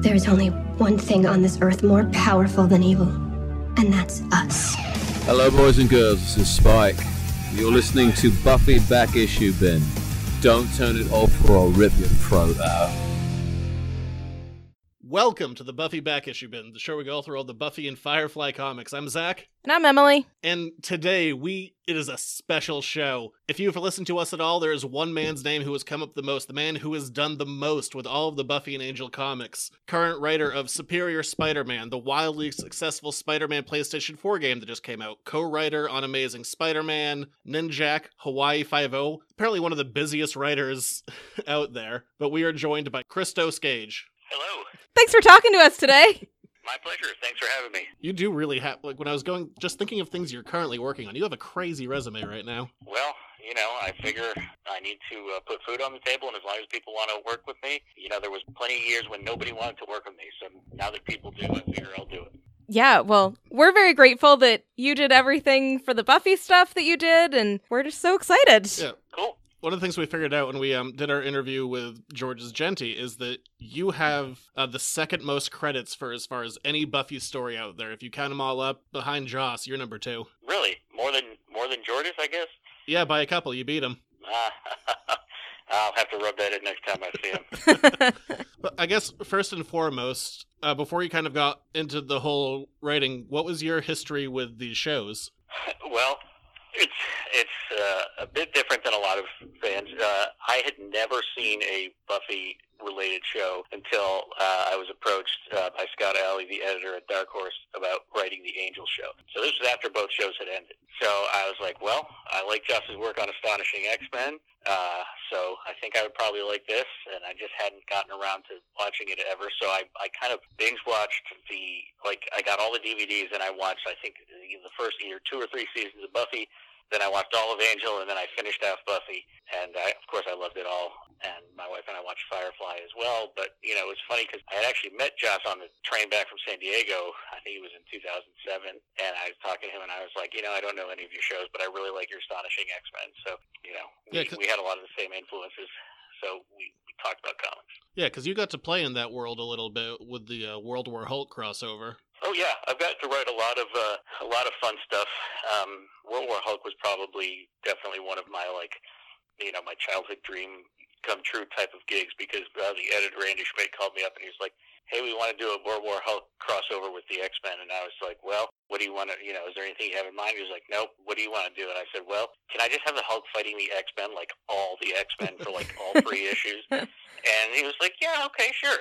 There is only one thing on this earth more powerful than evil, and that's us. Hello, boys and girls. This is Spike. You're listening to Buffy Back Issue Bin. Don't turn it off or I'll rip your throat out. Welcome to the Buffy Back Issue Bin, the show where we go through all the Buffy and Firefly comics. I'm Zach, And I'm Emily. and today we it is a special show. If you've listened to us at all, there is one man's name who has come up the most, the man who has done the most with all of the Buffy and Angel comics. Current writer of Superior Spider-Man, the wildly successful Spider-Man PlayStation 4 game that just came out, co-writer on Amazing Spider-Man, Ninjak, Hawaii Five-O. Apparently one of the busiest writers out there. But we are joined by Christos Gage. Hello. Thanks for talking to us today. My pleasure. Thanks for having me. You do really have like when I was going just thinking of things you're currently working on. You have a crazy resume right now. Well, you know, I figure I need to uh, put food on the table, and as long as people want to work with me, you know, there was plenty of years when nobody wanted to work with me. So now that people do, I figure I'll do it. Yeah, well, we're very grateful that you did everything for the Buffy stuff that you did, and we're just so excited. Yeah. Cool. One of the things we figured out when we um, did our interview with George's Jeanty is that you have uh, the second most credits for as far as any Buffy story out there. If you count them all up, behind Joss, you're number two. Really, more than more than Jordan, I guess. Yeah, by a couple, you beat him. Uh, I'll have to rub that in next time I see him. But I guess first and foremost, uh, before you kind of got into the whole writing, what was your history with these shows? well, it's it's uh, a bit different than a lot of fans. Uh, I had never seen a Buffy related show until uh, I was approached uh, by Scott Allie, the editor at Dark Horse, about writing the Angel show. So this was after both shows had ended. So I was like, well, I like Joss's work on Astonishing X Men. Uh, so I think I would probably like this, and I just hadn't gotten around to watching it ever. So I, I kind of binge watched the like I got all the DVDs and I watched I think the first either two or three seasons of Buffy. Then I watched all of Angel, and then I finished off Buffy, and I, of course I loved it all. And my wife and I watched Firefly as well. But you know, it was funny because I had actually met Joss on the train back from San Diego. I think it was in 2007, and I was talking to him, and I was like, you know, I don't know any of your shows, but I really like your Astonishing X Men. So you know, we, Yeah, we had a lot of the same influences. So we, we talked about comics. Yeah, because you got to play in that world a little bit with the uh, World War Hulk crossover. Oh yeah, I've got to write a lot of uh, a lot of fun stuff. Um, World War Hulk was probably definitely one of my like, you know, my childhood dream come true type of gigs because uh, the editor Andy Schmidt called me up and he was like, "Hey, we want to do a World War Hulk crossover with the X Men," and I was like, "Well, what do you want to, you know, is there anything you have in mind?" He was like, "Nope. What do you want to do?" And I said, "Well, can I just have the Hulk fighting the X Men like all the X Men for like all three issues?" And he was like, "Yeah, okay, sure."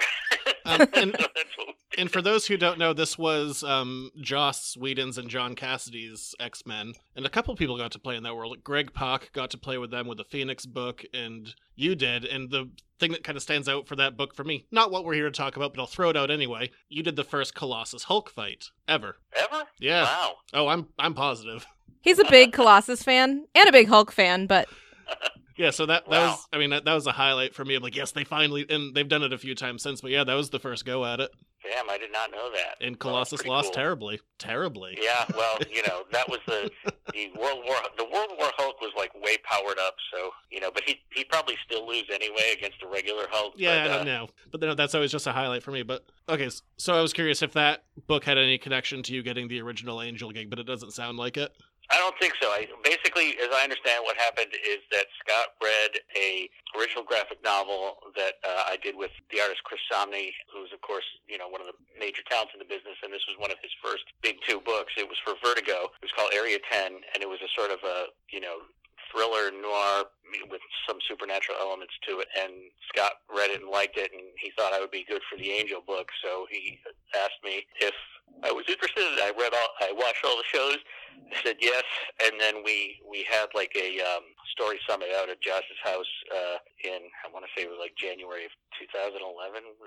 Um, and- so that's what we did. And for those who don't know, this was um, Joss Whedon's and John Cassaday's X Men, and a couple people got to play in that world. Greg Pak got to play with them with the Phoenix book, and you did. And the thing that kind of stands out for that book for me, not what we're here to talk about, but I'll throw it out anyway. You did the first Colossus Hulk fight ever. Ever? Yeah. Wow. Oh, I'm I'm positive. He's a big Colossus fan and a big Hulk fan, but Yeah, so that that Wow. was I mean that, that was a highlight for me. I'm like, yes, they finally and they've done it a few times since, but yeah, that was the first go at it. Damn, I did not know that. And Colossus lost cool. terribly, terribly. Yeah, well, you know, that was the the World War the World War Hulk was like way powered up, so you know, but he he'd probably still lose anyway against the regular Hulk. Yeah, but, I uh, don't know, but that's always just a highlight for me. But okay, so I was curious if that book had any connection to you getting the original Angel gig, but it doesn't sound like it. I don't think so. I, basically, as I understand, what happened is that Scott read a original graphic novel that uh, I did with the artist Chris Samnee, who's of course you know one of the major talents in the business, and this was one of his first big two books. It was for Vertigo. It was called Area Ten, and it was a sort of a you know thriller noir with some supernatural elements to it. And Scott read it and liked it, and he thought I would be good for the Angel book. So he asked me if I was interested. I read all, I watched all the shows. I said yes, and then we we had like a um, story summit out at Joss's house uh, in I want to say it was like January of 2011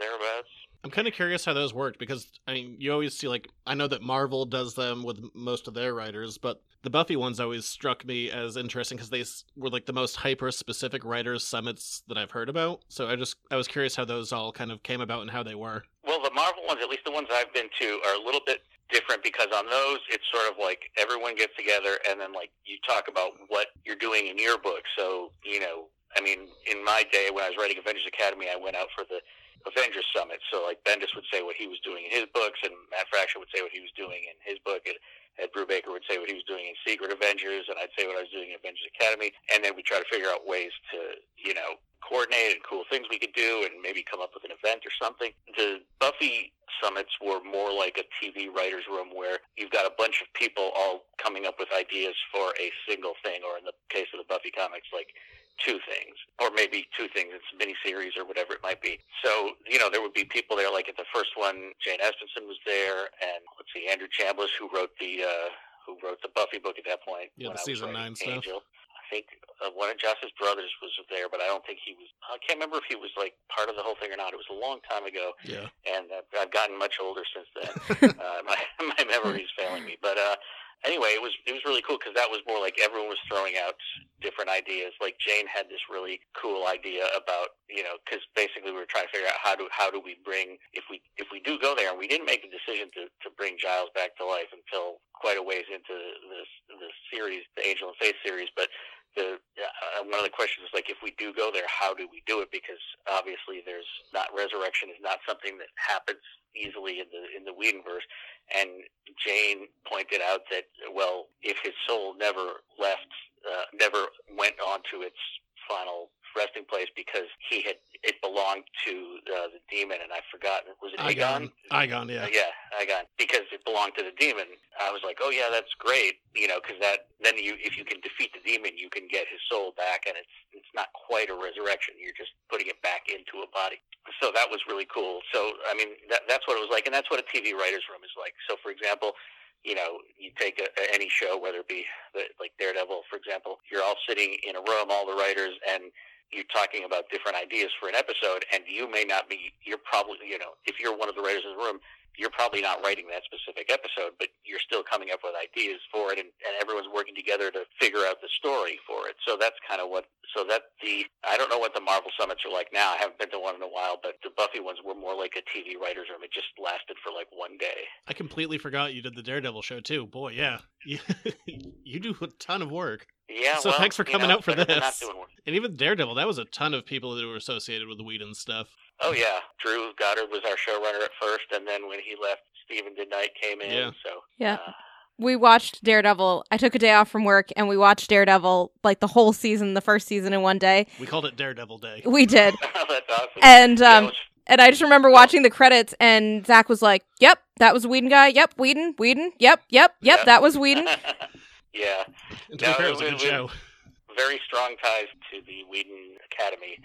thereabouts. I'm kind of curious how those worked because I mean, you always see like I know that Marvel does them with most of their writers, but the Buffy ones always struck me as interesting because they were like the most hyper specific writers summits that I've heard about. So I just I was curious how those all kind of came about and how they were. Well, the Marvel ones, at least the ones I've been to, are a little bit different because on those it's sort of like everyone gets together and then like you talk about what you're doing in your book. So you know, I mean, in my day when I was writing Avengers Academy, I went out for the Avengers Summit. So like Bendis would say what he was doing in his books, and Matt Fraction would say what he was doing in his book, and Ed Brubaker would say what he was doing in Secret Avengers, and I'd say what I was doing in Avengers Academy, and then we try to figure out ways to, you know, coordinate and cool things we could do, and maybe come up with an event or something. The Buffy summits were more like a TV writers' room where you've got a bunch of people all coming up with ideas for a single thing, or in the case of the Buffy comics, like two things, or maybe two things. It's a miniseries or whatever it might be. So, you know, there would be people there. Like at the first one, Jane Espenson was there, and let's see, Andrew Chambliss, who wrote the uh, who wrote the Buffy book at that point. Yeah, the season nine stuff. I think uh, one of Joss's brothers was there, but I don't think he was. I can't remember if he was like part of the whole thing or not. It was a long time ago, Yeah. and I've, I've gotten much older since then. uh, my my memory's failing me, but uh, anyway, it was it was really cool because that was more like everyone was throwing out different ideas. Like Jane had this really cool idea about you know because basically we were trying to figure out how do how do we bring if we if we do go there and we didn't make the decision to to bring Giles back to life until quite a ways into this this series, the Angel and Faith series, but. The, uh, one of the questions is like if we do go there, how do we do it? Because obviously, there's not resurrection is not something that happens easily in the in the Whedonverse. And Jane pointed out that well, if his soul never left, uh, never went on to its final resting place because he had it belonged to uh, the demon, and I forgot it was it Eyghon. Eyghon, yeah. uh, yeah, Eyghon, because it belonged to the demon. I was like, oh yeah, that's great, you know, because that then you if you can defeat the demon, you can get his soul back, and it's it's not quite a resurrection. You're just putting it back into a body. So that was really cool. So I mean, that that's what it was like, and that's what a TV writers' room is like. So for example. You know, you take a, any show, whether it be the, like Daredevil, for example. You're all sitting in a room, all the writers, and you're talking about different ideas for an episode, and you may not be. You're probably, you know, if you're one of the writers in the room, you're probably not writing that specific episode, but you're still coming up with ideas for it, and, and everyone's working together to figure out the story for it. So that's kind of what. So that the I don't know what the Marvel summits are like now. I haven't been to one in a while, but the Buffy ones were more like a TV writers room. It just lasted for like one day. I completely forgot you did the Daredevil show too. Boy, yeah. You, you do a ton of work. Yeah. So well, thanks for you coming know, out for better than Not this. And even Daredevil, that was a ton of people that were associated with the Whedon stuff. Oh yeah, Drew Goddard was our showrunner at first, and then when he left, Steven DeKnight came in. Yeah. So Yeah. uh, We watched Daredevil. I took a day off from work and we watched Daredevil like the whole season, the first season in one day. We called it Daredevil Day. We did. that's awesome. And Yeah, um was- and I just remember watching the credits and Zach was like, Yep, that was Whedon guy. Yep, Whedon, Whedon. Yep, yep, yep, Yeah. that was Whedon. yeah, And to be No, fair, it it was a good it show. very strong ties to the Whedon Academy,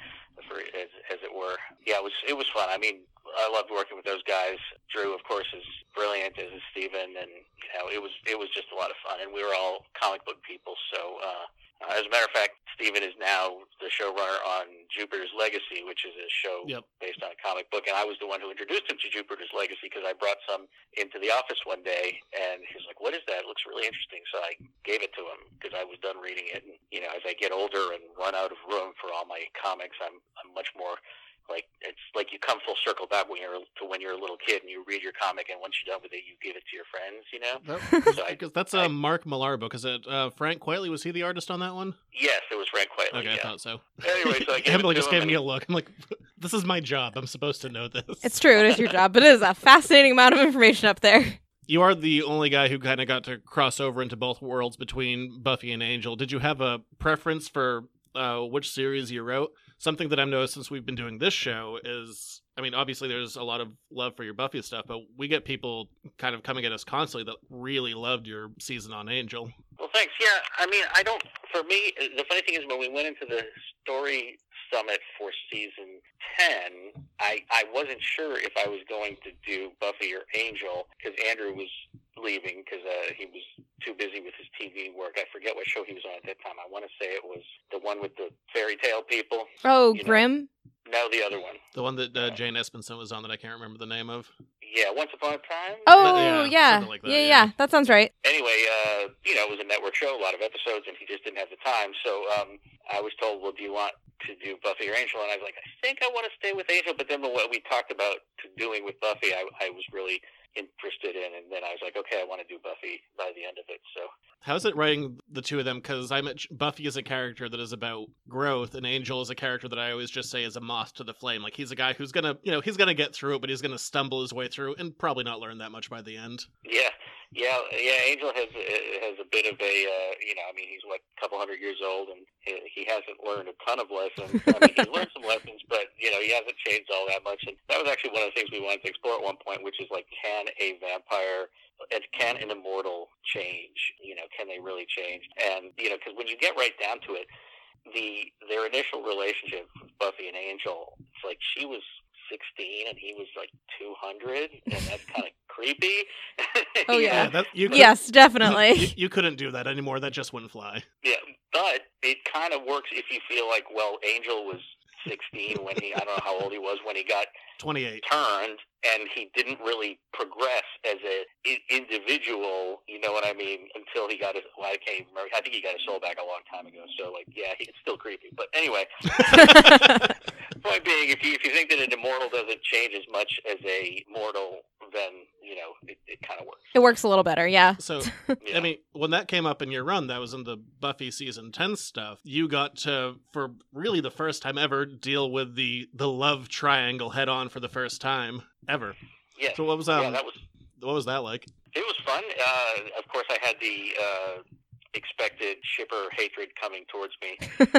for, as, as it were. Yeah, it was it was fun. I mean, I loved working with those guys. Drew, of course, is brilliant, as is Steven, and you know, it was it was just a lot of fun. And we were all comic book people, so. Uh, as a matter of fact, Steven is now the showrunner on Jupiter's Legacy, which is a show Yep. based on a comic book. And I was the one who introduced him to Jupiter's Legacy because I brought some into the office one day, and he was like, "What is that? It looks really interesting." So I gave it to him because I was done reading it. And you know, as I get older and run out of room for all my comics, I'm I'm much more like it's like you come full circle back when you're to when you're a little kid and you read your comic, and once you're done with it, you give it to your friends. You know. So I, Because that's I- uh, Mark Millar book. Is it uh, Frank Quitely? Was he the artist on that one? yes, it was Frank Quitely. Okay, I thought so. Anyway, so I gave it Emily just him gave me a look. I'm like, this is my job. I'm supposed to know this. it's true, it is your job, but it is a fascinating amount of information up there. You are the only guy who kind of got to cross over into both worlds between Buffy and Angel. Did you have a preference for uh, which series you wrote? Something that I've noticed since we've been doing this show is, I mean, obviously there's a lot of love for your Buffy stuff, but we get people kind of coming at us constantly that really loved your season on Angel. Well, thanks. Yeah, I mean, I don't. For me, the funny thing is when we went into the story summit for season ten, I I wasn't sure if I was going to do Buffy or Angel because Andrew was leaving because uh, he was too busy with his TV work. I forget what show he was on at that time. I want to say it was the one with the fairy tale people. Oh, You know. Grimm? No, the other one. The one that uh, Jane Espenson was on that I can't remember the name of. Yeah, Once Upon a Time. Oh, yeah, yeah. like that, yeah, yeah. yeah, that sounds right. anyway, uh, you know, it was a network show, a lot of episodes, and he just didn't have the time. So um, I was told, well, do you want to do Buffy or Angel? And I was like, I think I want to stay with Angel. But then what we talked about to doing with Buffy, I, I was really interested in, and then I was like, okay, I want to do Buffy by the end of it. So How's it writing the two of them? Because I met Buffy is a character that is about growth, and Angel is a character that I always just say is a moth to the flame. Like he's a guy who's gonna, you know, he's gonna get through it, but he's gonna stumble his way through and probably not learn that much by the end. yeah, yeah, yeah. Angel has uh, has a bit of a, uh, you know, I mean, he's what a couple hundred years old, and he he hasn't learned a ton of lessons. I mean, he's learned some lessons, but you know, he hasn't changed all that much. And that was actually one of the things we wanted to explore at one point, which is like, can a vampire and can an immortal change? You know, can they really change? And you know, because when you get right down to it, the their initial relationship Buffy and Angel, it's like she was 16 and he was like 200, and that's kind of creepy. Oh, You yeah. that, you could- Yes, you, definitely. you couldn't do that anymore. That just wouldn't fly. Yeah, but it kind of works if you feel like, well, Angel was 16 when he, I don't know how old he was when he got Twenty-eight. turned, and he didn't really progress as a i- individual. You know what I mean? Until he got his, well, I can't even remember. I think he got his soul back a long time ago. So, like, yeah, he, it's still creepy. But anyway, point being, if you if you think that an immortal doesn't change as much as a mortal, then you know it, it kind of works. it works a little better, yeah. So Yeah. I mean, when that came up in your run, that was in the Buffy season ten stuff. You got to, for really the first time ever, deal with the the love triangle head on for the first time ever. yeah, So what was um yeah, that was what was that like? It was fun. Uh, of course, I had the uh, expected shipper hatred coming towards me,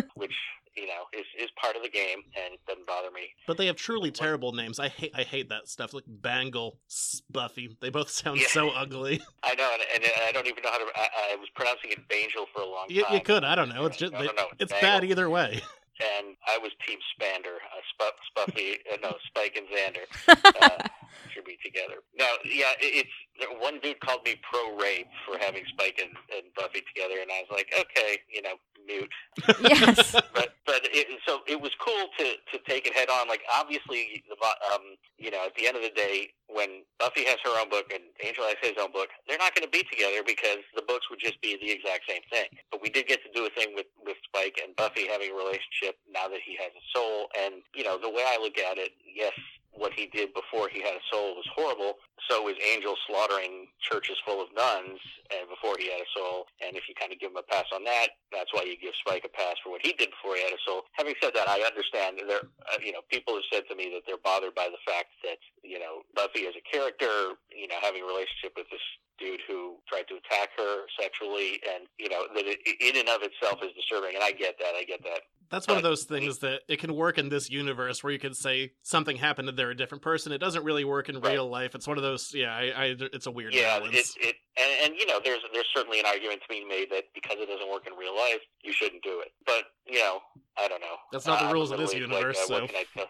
which you know is is part of the game and doesn't bother me. But they have truly terrible names. I hate I hate that stuff. Like Bangle, S- Buffy. They both sound Yeah. so ugly. I know, and, and I don't even know how to. I, I was pronouncing it Bangel for a long You, time. you could. I don't know. It's No, just no, they, no, no, it's Bangle. bad either way. And I was Team Spander, uh, Sp- Spuffy, uh, no, Spike and Xander uh, should be together. Now, yeah, it, it's one dude called me pro rape for having Spike and, and Buffy together, and I was like, okay, you know, mute. yes. but but it, so it was cool to to take it head on. Like obviously, the vo- um, you know, at the end of the day, when Buffy has her own book and Angel has his own book, they're not going to be together because the books would just be the exact same thing. But we did get to do a thing with with Spike and Buffy having a relationship now that he has a soul. And you know, the way I look at it, yes. What he did before he had a soul was horrible. So was Angel slaughtering churches full of nuns, and before he had a soul. And if you kind of give him a pass on that, that's why you give Spike a pass for what he did before he had a soul. Having said that, I understand that there, uh, you know, people have said to me that they're bothered by the fact that you know Buffy as a character, you know, having a relationship with this dude who tried to attack her sexually, and you know that it, in and of itself is disturbing. And I get that. I get that. That's one of those things that it can work in this universe where you can say something happened and they're a different person. It doesn't really work in Right. real life. It's one of those. Yeah, I, I it's a weird Yeah, balance. it, it and, and you know, there's there's certainly an argument to be made that because it doesn't work in real life, you shouldn't do it. But you know, I don't know. That's not the uh, I'm rules of this universe, white guy, so- what can I tell?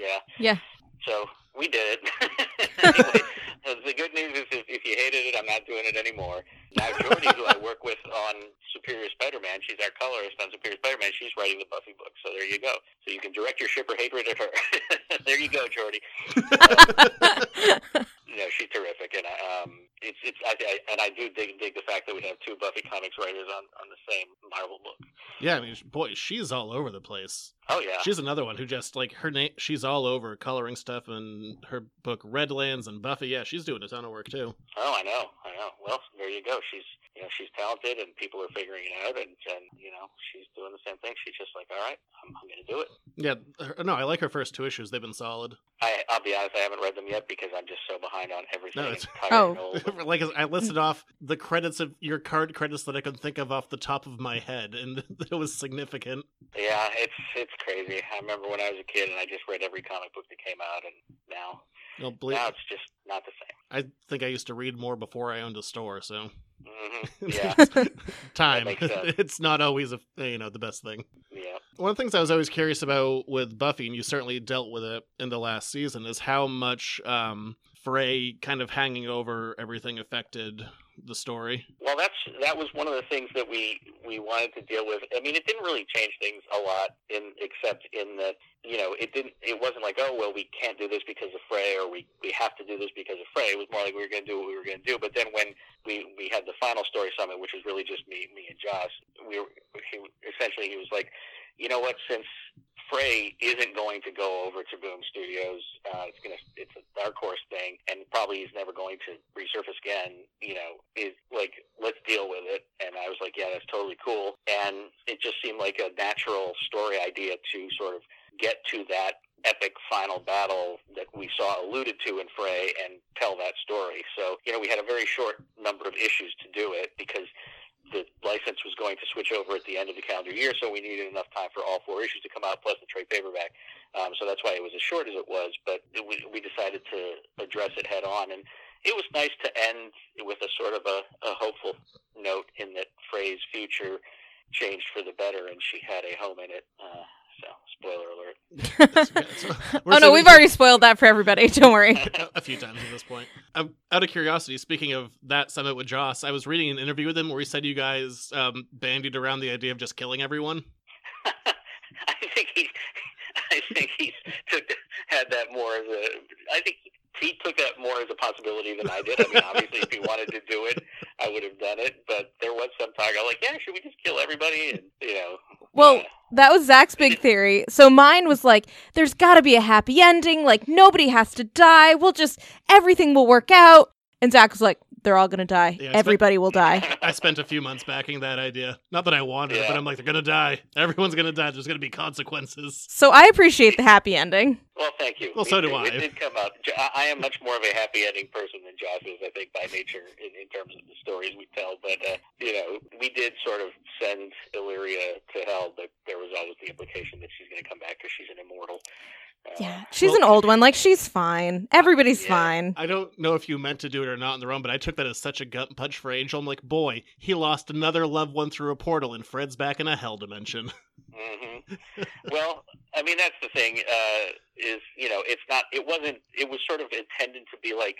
Yeah. Yeah. So we did it. anyway, the good news is if, if you hated it, I'm not doing it anymore. Now Jordie, who I work with on Superior Spider-Man, she's our colorist on Superior Spider-Man. She's writing the Buffy book, so there you go. So you can direct your shipper hatred at her. there you go, Jordie. you know, she's terrific, and I, um, it's it's I, I, and I do dig dig the fact that we have two Buffy comics writers on on the same Marvel book. yeah, I mean, boy, she's all over the place. Oh yeah, She's another one who just like her name. She's all over coloring stuff and her book Redlands and Buffy. Yeah, she's doing a ton of work too. oh I know, I know. Well, there you go. She's know she's talented, and people are figuring it out, and and you know she's doing the same thing. She's just like, all right, I'm, I'm going to do it. Yeah, her, no, I like her first two issues. They've been solid. I I'll be honest, I haven't read them yet because I'm just so behind on everything. No, it's- Oh. like I listed off the credits of your card credits that I could think of off the top of my head, and it was significant. Yeah, it's it's crazy. I remember when I was a kid, and I just read every comic book that came out, and now You'll believe, now it's just not the same. I think I used to read more before I owned a store, so hmm Yeah, time. It's not always a you know the best thing. yeah. One of the things I was always curious about with Buffy, and you certainly dealt with it in the last season, is how much um, Fray kind of hanging over everything affected the story. Well, that's that was one of the things that we we wanted to deal with. I mean, it didn't really change things a lot, in except in that you know it didn't. It wasn't like oh well we can't do this because of Fray or we we have to do this because of Fray. It was more like we were going to do what we were going to do. But then when we we had the final story summit, which was really just me me and Joss, we were he, essentially he was like, you know what, since Fray isn't going to go over to Boom Studios. Uh, it's gonna it's a Dark Horse thing, and probably he's never going to resurface again. You know, is like let's deal with it. And I was like, yeah, that's totally cool. And it just seemed like a natural story idea to sort of get to that epic final battle that we saw alluded to in Fray and tell that story. So, you know, we had a very short number of issues to do it because the license was going to switch over at the end of the calendar year, so we needed enough time for all four issues to come out, plus the trade paperback. Um, so that's why it was as short as it was. But it, we, we decided to address it head on, and it was nice to end with a sort of a, a hopeful note in that Fray's future changed for the better, and she had a home in it. Uh, so, spoiler alert. oh no, we've already spoiled that for everybody. Don't worry. a few times at this point. Um, out of curiosity, speaking of that summit with Joss, I was reading an interview with him where he said you guys um, bandied around the idea of just killing everyone. I think he, I think he took had that more as a. I think he took that more as a possibility than I did. I mean, obviously, if he wanted to do it, I would have done it. But there was some talk. I was like, yeah, should we just kill everybody? And you know. Well, that was Zach's big theory. So mine was like, there's got to be a happy ending. Like nobody has to die. We'll just everything will work out. And Zach was like, they're all gonna die. Yeah, it's Everybody will die. I spent a few months backing that idea. Not that I wanted it, but I'm like, they're gonna die. Everyone's gonna die. There's gonna be consequences. So I appreciate the happy ending. Well, thank you. Well, Me so do too. I. It did come up. I I am much more of a happy ending person than Joss is, I think, by nature in, in terms of the stories we tell. But uh, you know, we did sort of send Illyria to hell, but there was always the implication that she's going to come back because she's an immortal. Yeah, she's Well- an old one. Like she's fine. Everybody's Yeah. fine. I don't know if you meant to do it or not in the room, but I took that as such a gut punch for Angel. I'm like, boy, he lost another loved one through a portal, and Fred's back in a hell dimension. hmm well, I mean, that's the thing. Uh, is you know, it's not. It wasn't. It was sort of intended to be like.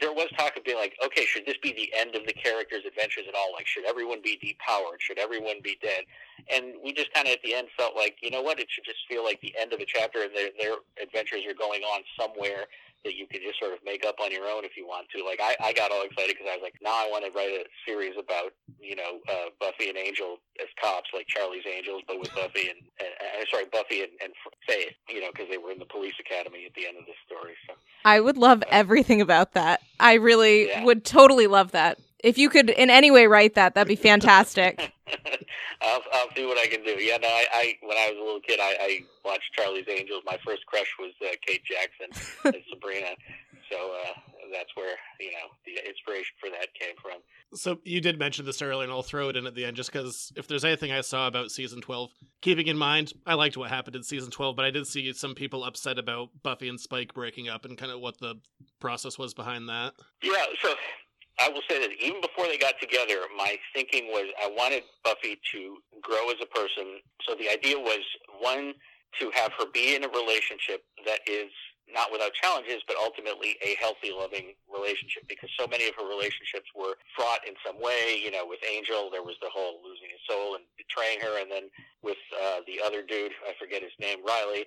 There was talk of being like, okay, should this be the end of the character's adventures at all? Like, should everyone be depowered? Should everyone be dead? And we just kind of at the end felt like, you know what? It should just feel like the end of a chapter, and their their adventures are going on somewhere that you can just sort of make up on your own if you want to. Like, I, I got all excited because I was like, now I want to write a series about you know uh, Buffy and Angel as cops, like Charlie's Angels, but with Buffy and, and uh, sorry, Buffy and, and Faith, you know, because they were in the police academy at the end of the story. So I would love everything about that. I really Yeah. would totally love that. If you could in any way write that, that'd be fantastic. I'll I'll see what I can do. Yeah, no, I, I when I was a little kid, I, I watched Charlie's Angels. My first crush was uh, Kate Jackson and Sabrina. So uh, that's where you know the inspiration for that came from. So you did mention this earlier, and I'll throw it in at the end just because if there's anything I saw about season 12, keeping in mind, I liked what happened in season 12, but I did see some people upset about Buffy and Spike breaking up and kind of what the process was behind that. Yeah, so I will say that even before they got together, my thinking was I wanted Buffy to grow as a person. So the idea was one to have her be in a relationship that is not without challenges, but ultimately a healthy, loving relationship. Because so many of her relationships were fraught in some way. You know, with Angel, there was the whole losing his soul and betraying her, and then with uh, the other dude, I forget his name, Riley.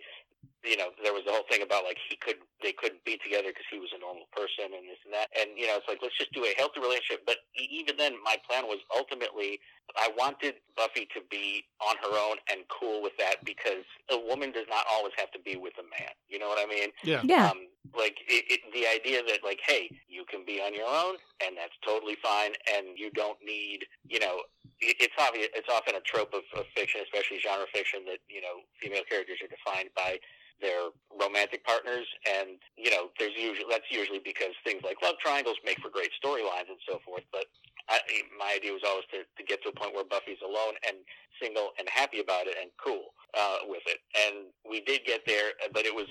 You know, there was the whole thing about like he could they couldn't be together because he was a normal person and this and that. And you know, it's like let's just do a healthy relationship. But e- even then, my plan was ultimately I wanted Buffy to be on her own and cool with that because a woman does not always have to be with a man. You know what I mean? Yeah. Yeah. Um, like it, it, the idea that like, hey, you can be on your own, and that's totally fine, and you don't need, you know, it, it's obvious. It's often a trope of, of fiction, especially genre fiction, that you know, female characters are defined by their romantic partners, and you know, there's usually that's usually because things like love triangles make for great storylines and so forth. But I, my idea was always to, to get to a point where Buffy's alone and single and happy about it and cool uh, with it. And we did get there, but it was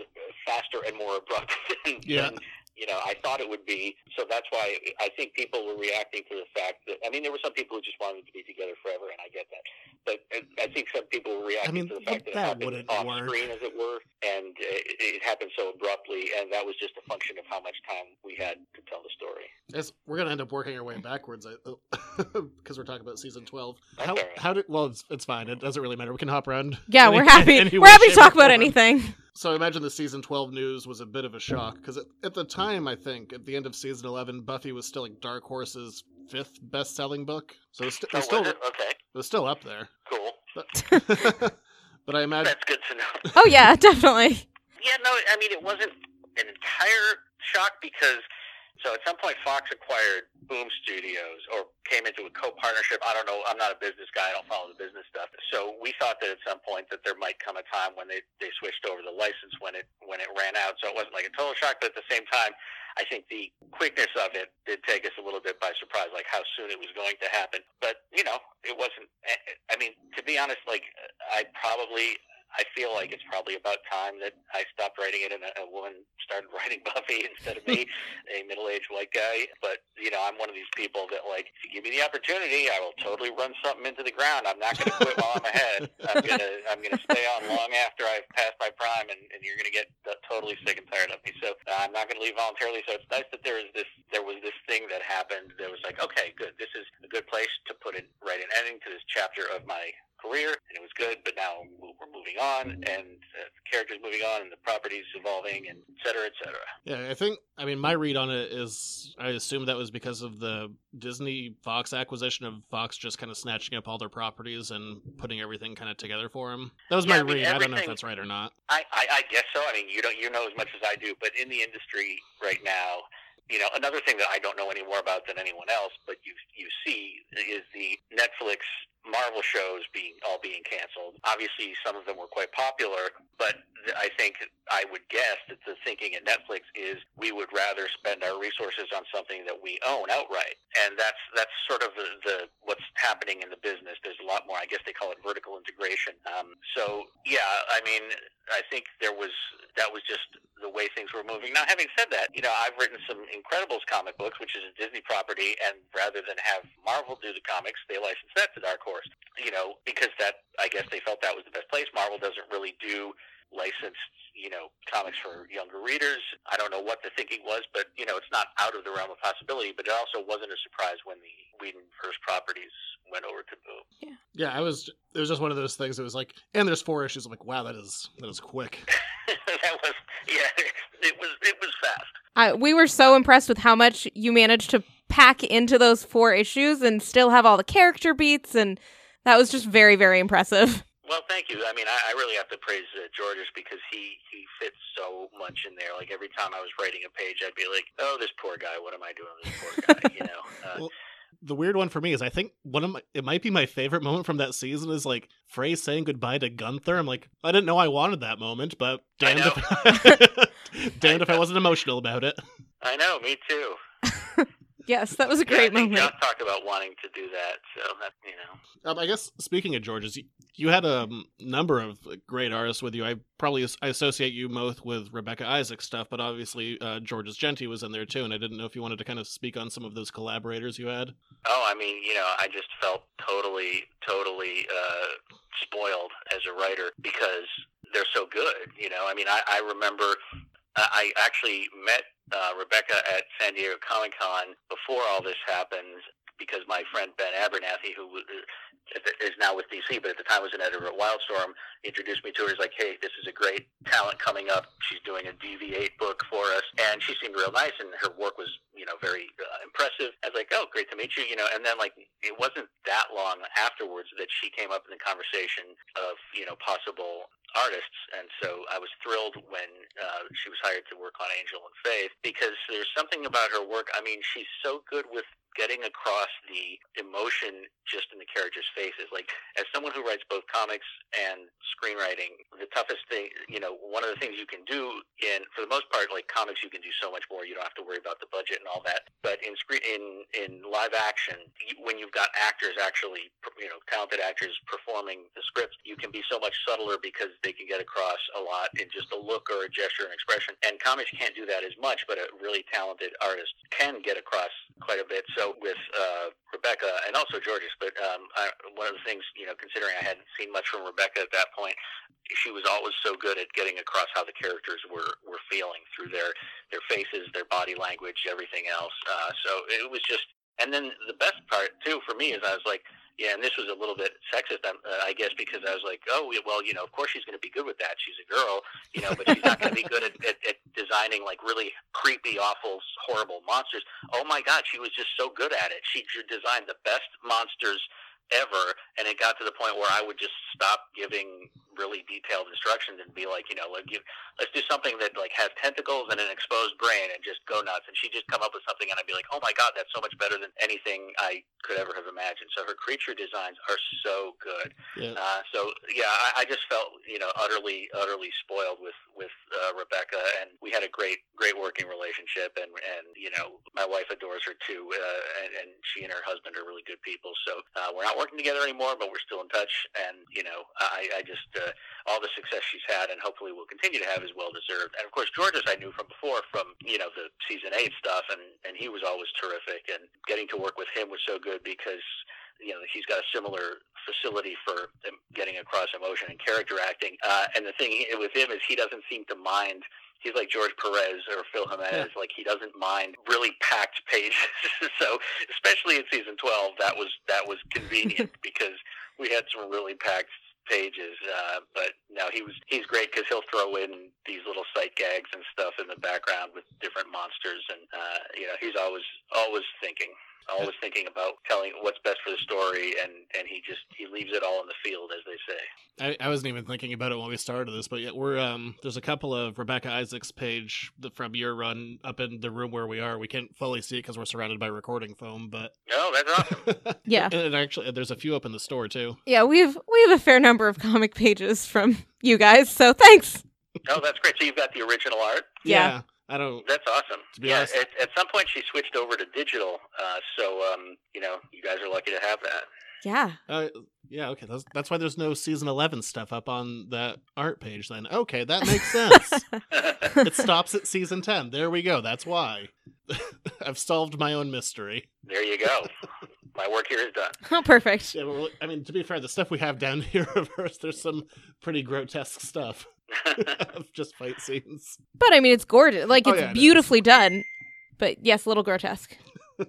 faster and more abrupt than, Yeah. than you know I thought it would be. So that's why I think people were reacting to the fact that I mean there were some people who just wanted to be together forever, and I get that. But uh, I think some people were reacting mean, to the fact that, that it happened wouldn't off work. screen, as it were, and uh, it, it happened so abruptly, and that was just a function of how much time we had to tell the story. As we're gonna end up working our way backwards, because we're talking about season twelve. That's How all right. how did well? It's, it's fine. It doesn't really matter. We can hop around. Yeah, any- we're happy. any we're happy to talk about form. anything. So I imagine the season twelve news was a bit of a shock because at, at the time, I think at the end of season eleven, Buffy was still like Dark Horse's fifth best-selling book. So it was, st- it Oh, was still was it it? Was still up there. cool. But, But I imagine That's good to know. Oh yeah, definitely. Yeah, no, I mean it wasn't an entire shock because so at some point Fox acquired Boom Studios or came into a co-partnership. I don't know. I'm not a business guy. I don't follow the business stuff. So we thought that at some point that there might come a time when they they switched over the license when it when it ran out. So it wasn't like a total shock, but at the same time, I think the quickness of it did take us a little bit by surprise, like how soon it was going to happen. But you know, it wasn't. I mean, to be honest, like I probably I feel like it's probably about time that I stopped writing it and a, a woman started writing Buffy instead of me, a middle-aged white guy. But you know, I'm one of these people that like, if you give me the opportunity, I will totally run something into the ground. I'm not going to quit while I'm ahead. I'm gonna I'm gonna stay on long after I've passed my prime, and, and you're gonna get totally sick and tired of me. So uh, I'm not going to leave voluntarily. So it's nice that there is this there was this thing that happened. That was like, okay, good. This is a good place to put it right an ending to this chapter of my career, and it was good. But now we're moving on, and uh, the characters moving on, and the properties evolving, and et cetera, et cetera. Yeah, I think. I mean, my read on it is, I assume that was because of the Disney Fox acquisition of Fox just kind of snatching up all their properties and putting everything kind of together for them. That was Yeah, my I mean, read. I don't know if that's right or not. I, I, I guess so. I mean, you don't you know as much as I do, but in the industry right now, you know, another thing that I don't know any more about than anyone else, but you you see is the Netflix Marvel shows being all being canceled. Obviously, some of them were quite popular, but I think I would guess that the thinking at Netflix is we would rather spend our resources on something that we own outright, and that's that's sort of the, the what's happening in the business. There's a lot more. I guess they call it vertical integration. Um, so yeah, I mean, I think there was that was just the way things were moving. Now, having said that, you know, I've written some Incredibles comic books, which is a Disney property, and rather than have Marvel do the comics, they licensed that to Dark Horse. You know, because that I guess they felt that was the best place. Marvel doesn't really do licensed, you know, comics for younger readers. I don't know what the thinking was, but you know, it's not out of the realm of possibility. But it also wasn't a surprise when the Whedon first properties went over to Boom. Yeah, I was. It was just one of those things. It was like, and there's four issues. I'm like, wow, that is that is quick. that was yeah, it was it was fast. I, we were so impressed with how much you managed to pack into those four issues and still have all the character beats, and that was just very, very impressive. Well, thank you. I mean, I, I really have to praise uh, Georges because he he fits so much in there. Like every time I was writing a page, I'd be like, "Oh, this poor guy. What am I doing with this poor guy?" you know. Uh, Well, the weird one for me is I think one of my it might be my favorite moment from that season is like Fray saying goodbye to Gunther. I'm like, I didn't know I wanted that moment, but damned know. if damned if I wasn't emotional about it. I know, me too. Yes, that was a great think moment. John talked about wanting to do that, so that you know. Um, I guess speaking of George's, you, you had a um, number of great artists with you. I probably I associate you most with Rebecca Isaacs stuff, but obviously uh, George's Jeanty was in there too, and I didn't know if you wanted to kind of speak on some of those collaborators you had. Oh, I mean, you know, I just felt totally, totally uh, spoiled as a writer because they're so good. You know, I mean, I, I remember I I actually met uh, Rebecca at San Diego Comic Con before all this happened because my friend Ben Abernathy, who uh, now with DC, but at the time was an editor at Wildstorm, introduced me to her. He's like, "Hey, this is a great talent coming up. She's doing a DV8 book for us, and she seemed real nice, and her work was, you know, very uh, impressive." I was like, "Oh, great to meet you," you know. And then like it wasn't that long afterwards that she came up in the conversation of, you know, possible artists, and so I was thrilled when uh, she was hired to work on Angel and Faith because there's something about her work. I mean, she's so good with getting across the emotion just in the characters' faces. Like as someone who writes both comics and screenwriting, the toughest thing, you know, one of the things you can do in, for the most part, like comics, you can do so much more. You don't have to worry about the budget and all that. But in screen, in in live action, when you've got actors actually, you know, talented actors performing the scripts, you can be so much subtler because they can get across a lot in just a look or a gesture and expression. And comics can't do that as much, but a really talented artist can get across quite a bit. So with uh, Rebecca and also Georges, but um, I, one of the things, you know, considering I hadn't seen much from Rebecca at that point, she was always so good at getting across how the characters were were feeling through their their faces, their body language, everything else. Uh, so it was just. And then the best part too for me is I was like, yeah, and this was a little bit sexist, um, uh, I guess, because I was like, oh, well, you know, of course she's going to be good with that. She's a girl, you know, but she's not going to be good at, at, at designing like really creepy, awful, horrible monsters. Oh my God, she was just so good at it. She designed the best monsters ever, and it got to the point where I would just stop giving really detailed instructions and be like, you know, like you, let's do something that like has tentacles and an exposed brain and just go nuts. And she'd just come up with something, and I'd be like, oh my god, that's so much better than anything I could ever have imagined. So her creature designs are so good. Yeah. Uh, so yeah, I, I just felt you know utterly utterly spoiled with with uh, Rebecca, and we had a great great working relationship, and and you know my wife adores her too, uh, and, and she and her husband are really good people. So uh, we're not working together anymore, but we're still in touch, and you know I, I just uh, all the success she's had, and hopefully will continue to have, is well deserved. And of course, Georges I knew from before, from you know the season eight stuff, and and he was always terrific, and getting to work with him was so good because you know he's got a similar facility for getting across emotion and character acting. Uh, and the thing with him is he doesn't seem to mind. He's like George Perez or Phil Jimenez. Like he doesn't mind really packed pages. so especially in season twelve, that was that was convenient because we had some really packed pages. Uh, but no, he was he's great because he'll throw in these little sight gags and stuff in the background with different monsters, and uh, you know he's always always thinking always thinking about telling what's best for the story, and and he just he leaves it all in the field, as they say. I, I wasn't even thinking about it when we started this, but yeah, we're um. There's a couple of Rebecca Isaac's page from your run up in the room where we are. We can't fully see it because we're surrounded by recording foam, but no, that's awesome. Yeah. and actually, there's a few up in the store too. Yeah, we've we have a fair number of comic pages from you guys, so thanks. Oh, that's great. So you've got the original art. Yeah. I don't. That's awesome. To be yeah, honest- at, at some point she switched over to digital, uh, so um, you know you guys are lucky to have that. Yeah. Uh, yeah, okay. That's, that's why there's no season 11 stuff up on that art page then. Okay, that makes sense. it stops at season 10. There we go. That's why. I've solved my own mystery. there you go. My work here is done. Oh, perfect. Yeah, well, I mean, to be fair, the stuff we have down here of hers, there's some pretty grotesque stuff of just fight scenes. But I mean, it's gorgeous. Like Oh, it's yeah, it is. beautifully done. But yes, a little grotesque.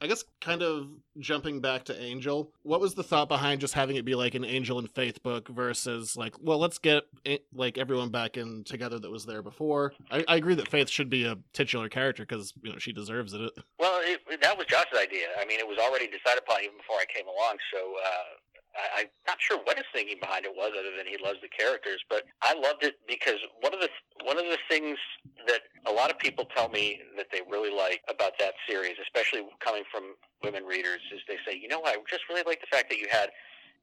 I guess kind of jumping back to Angel, what was the thought behind just having it be like an Angel and Faith book versus like, well, let's get eh, like everyone back in together that was there before. I, I agree that Faith should be a titular character because you know she deserves it. Well, it, that was Joss's idea. I mean, it was already decided upon even before I came along. So uh, I, I'm not sure what his thinking behind it was, other than he loves the characters. But I loved it because one of the one of the things that a lot of people tell me that they really like about that series, especially coming from women readers, is they say, you know, I just really like the fact that you had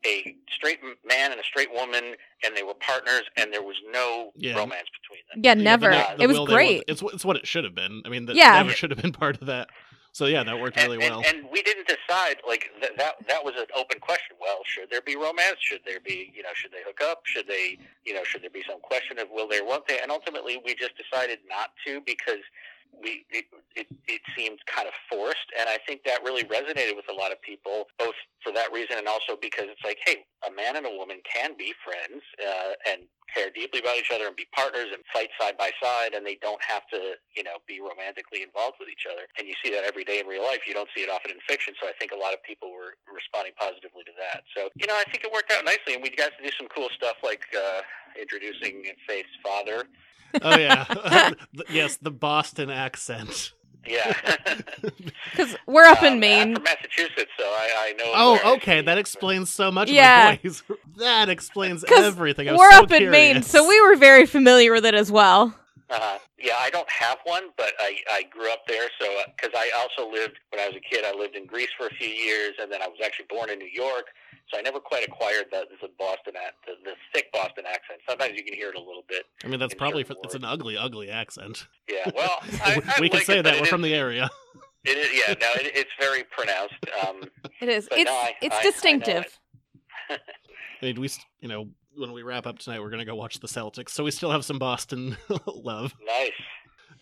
a straight man and a straight woman, and they were partners, and there was no Yeah. romance between them. Yeah, Yeah, never. the- the it was great. won't- It's it's what it should have been. I mean, that Yeah. never should have been part of that. So yeah, that worked and, really well. and, and we didn't decide like th- that. That was an open question. Well, should there be romance? Should there be, you know, should they hook up? Should they, you know, should there be some question of will there, won't they? And ultimately, we just decided not to because we it, it, it seemed kind of forced, and I think that really resonated with a lot of people, both for that reason and also because it's like, hey, a man and a woman can be friends uh, and care deeply about each other and be partners and fight side by side, and they don't have to, you know, be romantically involved with each other. And you see that every day in real life. You don't see it often in fiction. So I think a lot of people were responding positively to that. So you know, I think it worked out nicely, and we got to do some cool stuff like uh, introducing Faith's father. Oh yeah, yes, the Boston accent. Yeah. Because we're up in Um, Maine. I'm from Massachusetts, so I, I know. Oh, okay, that explains so much. Yeah. of my voice. that explains everything. I was We're so up in Maine, so we were very familiar with it as well. Uh, yeah, I don't have one, but I, I grew up there. So, because I also lived when I was a kid, I lived in Greece for a few years, and then I was actually born in New York. So I never quite acquired the, the Boston, ac- the, the thick Boston accent. Sometimes you can hear it a little bit. I mean, that's probably for, it's an ugly, ugly accent. Yeah, well, I, we I we can say it, that we're is- from the area. It is, yeah, no, it, it's very pronounced. Um, It is. It's no, I- it's I- I distinctive. it. I mean, we, s- you know, when we wrap up tonight, we're gonna go watch the Celtics, so we still have some Boston love. nice.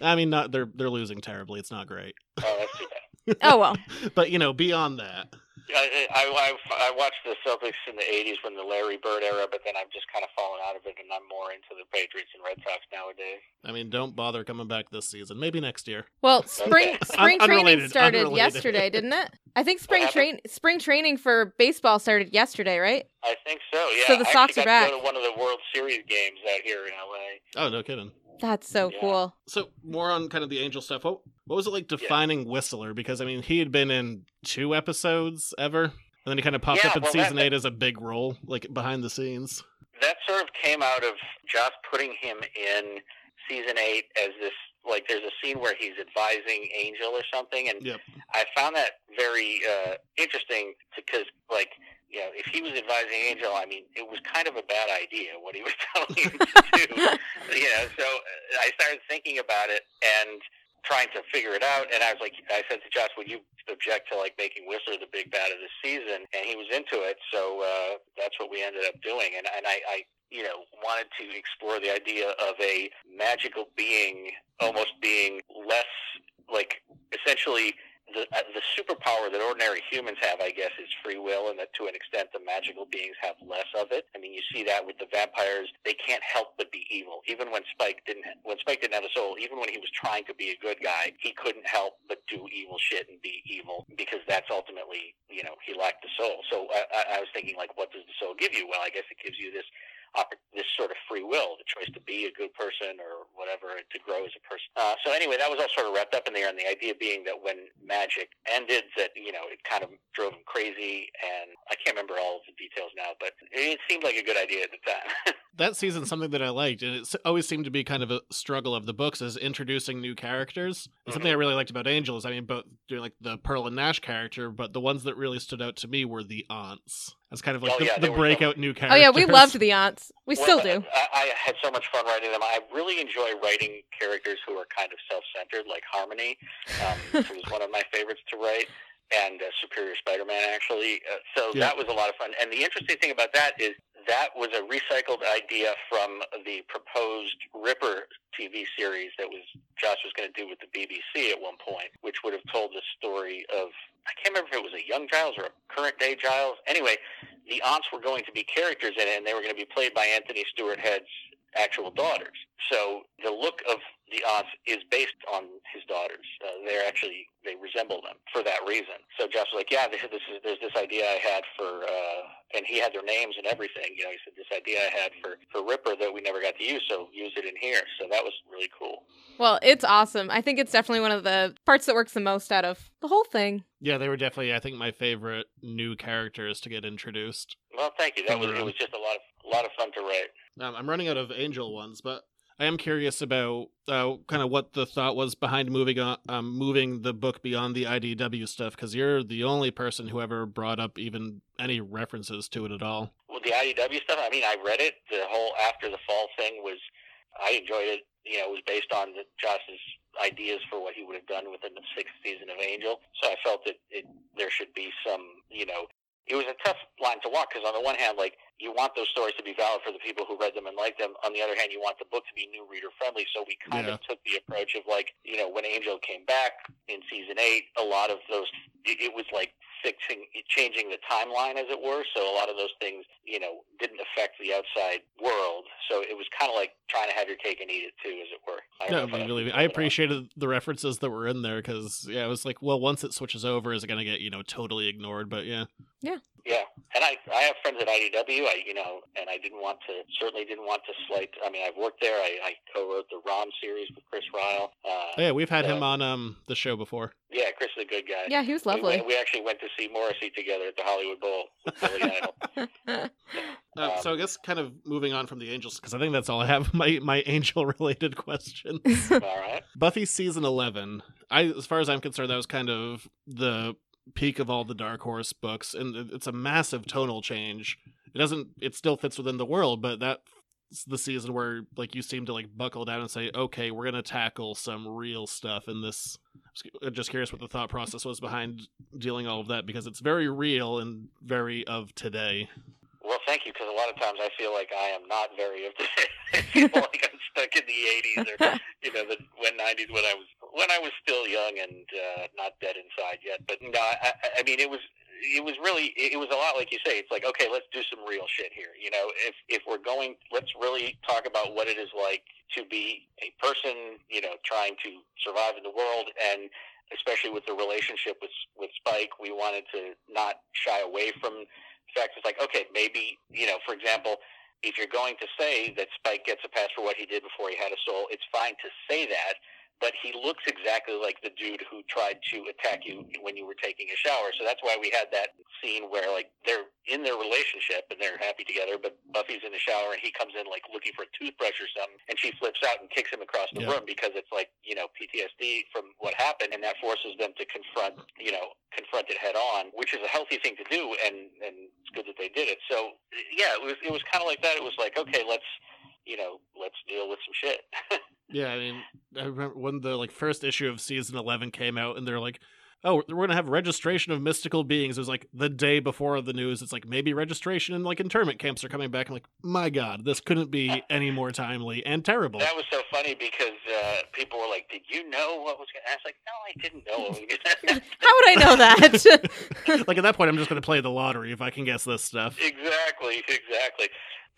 I mean, not they're they're losing terribly. It's not great, Oh, that's too bad. Oh well. but you know, beyond that, I, I, I, I watched the Celtics in the 80s when the Larry Bird era, but then I've just kind of fallen out of it, and I'm more into the Patriots and Red Sox nowadays. I mean, don't bother coming back this season. Maybe next year. Well, spring Okay. spring Un- training unrelated, started unrelated. yesterday, didn't it? I think spring train spring training for baseball started yesterday, right? I think so. Yeah. So the I Sox are back. to go to one of the World Series games out here in LA. Oh, no kidding. That's so Yeah. cool. So more on kind of the Angel stuff. What what was it like defining Whistler? Because I mean, he had been in two episodes ever, and then he kind of popped Yeah, up in well, that- season eight as a big role, like behind the scenes. that sort of came out of Joss putting him in season eight as this like there's a scene where he's advising Angel or something, and Yep. I found that very uh, interesting because like you know if he was advising Angel, I mean it was kind of a bad idea what he was telling him to do. you know, so uh, I started thinking about it and trying to figure it out. And I was like, I said to Joss, would you object to like making Whistler the big bad of the season? And he was into it. So uh, that's what we ended up doing. And, and I, I, you know, wanted to explore the idea of a magical being almost being less like essentially the uh, the superpower that ordinary humans have, I guess, is free will, and that to an extent the magical beings have less of it. I mean, you see that with the vampires; they can't help but be evil. Even when Spike didn't, when Spike didn't have a soul, even when he was trying to be a good guy, he couldn't help but do evil shit and be evil because that's ultimately, you know, he lacked the soul. So I, I, was thinking, like, what does the soul give you? Well, I guess it gives you this this sort of free will, the choice to be a good person or whatever, to grow as a person. Uh, so anyway, that was all sort of wrapped up in there, and the idea being that when magic ended, that you know it kind of drove him crazy, and I can't remember all of the details now, but it seemed like a good idea at the time. that season's something that I liked, and it always seemed to be kind of a struggle of the books is introducing new characters. And something I really liked about Angel is, I mean, both doing like the Pearl and Nash character, but the ones that really stood out to me were the aunts. That's kind of like Oh, the, yeah, the they were breakout new characters. Oh yeah, we loved the aunts. We Well, still do. I, I had so much fun writing them. I really enjoy writing characters who are kind of self-centered, like Harmony, um, who was one of my favorites to write, and uh, Superior Spider-Man, actually. Uh, so Yeah. that was a lot of fun. And the interesting thing about that is that was a recycled idea from the proposed Ripper TV series that was Joss was going to do with the BBC at one point, which would have told the story of I can't remember if it was a young Giles or a current day Giles. Anyway, the aunts were going to be characters in it, and they were going to be played by Anthony Stewart Head's actual daughters. So the look of the aunts is based on his daughters. Uh, they're actually they resemble them for that reason. So Joss was like, "Yeah, this, this is there's this idea I had for," uh, and he had their names and everything. You know, he said this idea I had for for Ripper that we never got to use, so use it in here. So that was really cool. Well, it's awesome. I think it's definitely one of the parts that works the most out of the whole thing. Yeah, they were definitely, I think, my favorite new characters to get introduced. Well, thank you. That was it was just a lot of a lot of fun to write. Um, I'm running out of Angel ones, but I am curious about uh, kind of what the thought was behind moving on, um, moving the book beyond the IDW stuff, because you're the only person who ever brought up even any references to it at all. Well, the IDW stuff. I mean, I read it. The whole after the fall thing was, I enjoyed it. You know, it was based on Joss's ideas for what he would have done within the sixth season of Angel. So I felt that it, there should be some, you know, it was a tough line to walk because on the one hand, like you want those stories to be valid for the people who read them and like them. On the other hand, you want the book to be new reader friendly. So we kind Yeah. of took the approach of like, you know, when Angel came back in season eight, a lot of those, it, it was like fixing, changing the timeline as it were. So a lot of those things, you know, didn't affect the outside world. So it was kind of like trying to have your cake and eat it too, as it were. I No, I really, I appreciated the references that were in there because yeah, it was like, well, once it switches over, is it going to get you know totally ignored? But yeah, Yeah, Yeah. and I I have friends at IDW. I you know, and I didn't want to certainly didn't want to slight. I mean, I've worked there. I, I co-wrote the Rom series with Chris Ryall. Uh, oh, yeah, we've had him Uh, on um the show before. yeah, Chris is a good guy. Yeah, he was We lovely. went- We, actually went to see Morrissey together at the Hollywood Bowl with Billy Idol. Uh, Um, so I guess kind of moving on from the Angels because I think that's all I have my my Angel related questions. All right. Buffy season eleven. I, as far as I'm concerned, that was kind of the peak of all the Dark Horse books, and it's a massive tonal change. It doesn't. It still fits within the world, but that's the season where like you seem to like buckle down and say, okay, we're gonna tackle some real stuff in this. I'm just curious what the thought process was behind dealing all of that because it's very real and very of today. Well, thank you, because a lot of times I feel like I am not very of today. I feel like I'm stuck in the '80s or you know the when '90s when I was when I was still young and uh, not dead inside yet. But no, I, I- mean it was it was really it was a lot like you say. It's like okay, let's do some real shit here. You know, if if we're going, let's really talk about what it is like to be a person. You know, trying to survive in the world and. Especially with the relationship with with Spike, we wanted to not shy away from the fact it's like, okay, maybe, you know, for example, if you're going to say that Spike gets a pass for what he did before he had a soul, it's fine to say that, but he looks exactly like the dude who tried to attack you when you were taking a shower. So that's why we had that scene where like they're in their relationship and they're happy together, but Buffy's in the shower and he comes in like looking for a toothbrush or something, and she flips out and kicks him across the Yeah. room because it's like you know PTSD from what happened, and that forces them to confront you know confront it head on, which is a healthy thing to do, and and it's good that they did it. So yeah, it was it was kind of like that. It was like okay, let's you know let's deal with some shit. Yeah, I mean, I remember when the like first issue of season eleven came out, and they're like, "Oh, we're gonna have registration of mystical beings." It was like the day before the news. It's like maybe registration and like internment camps are coming back. I'm like, my god, this couldn't be any more timely and terrible. That was so funny because uh, people were like, "Did you know what was going?" to I was like, "No, I didn't know." What was gonna How would I know that? like at that point, I'm just gonna play the lottery if I can guess this stuff. exactly, exactly.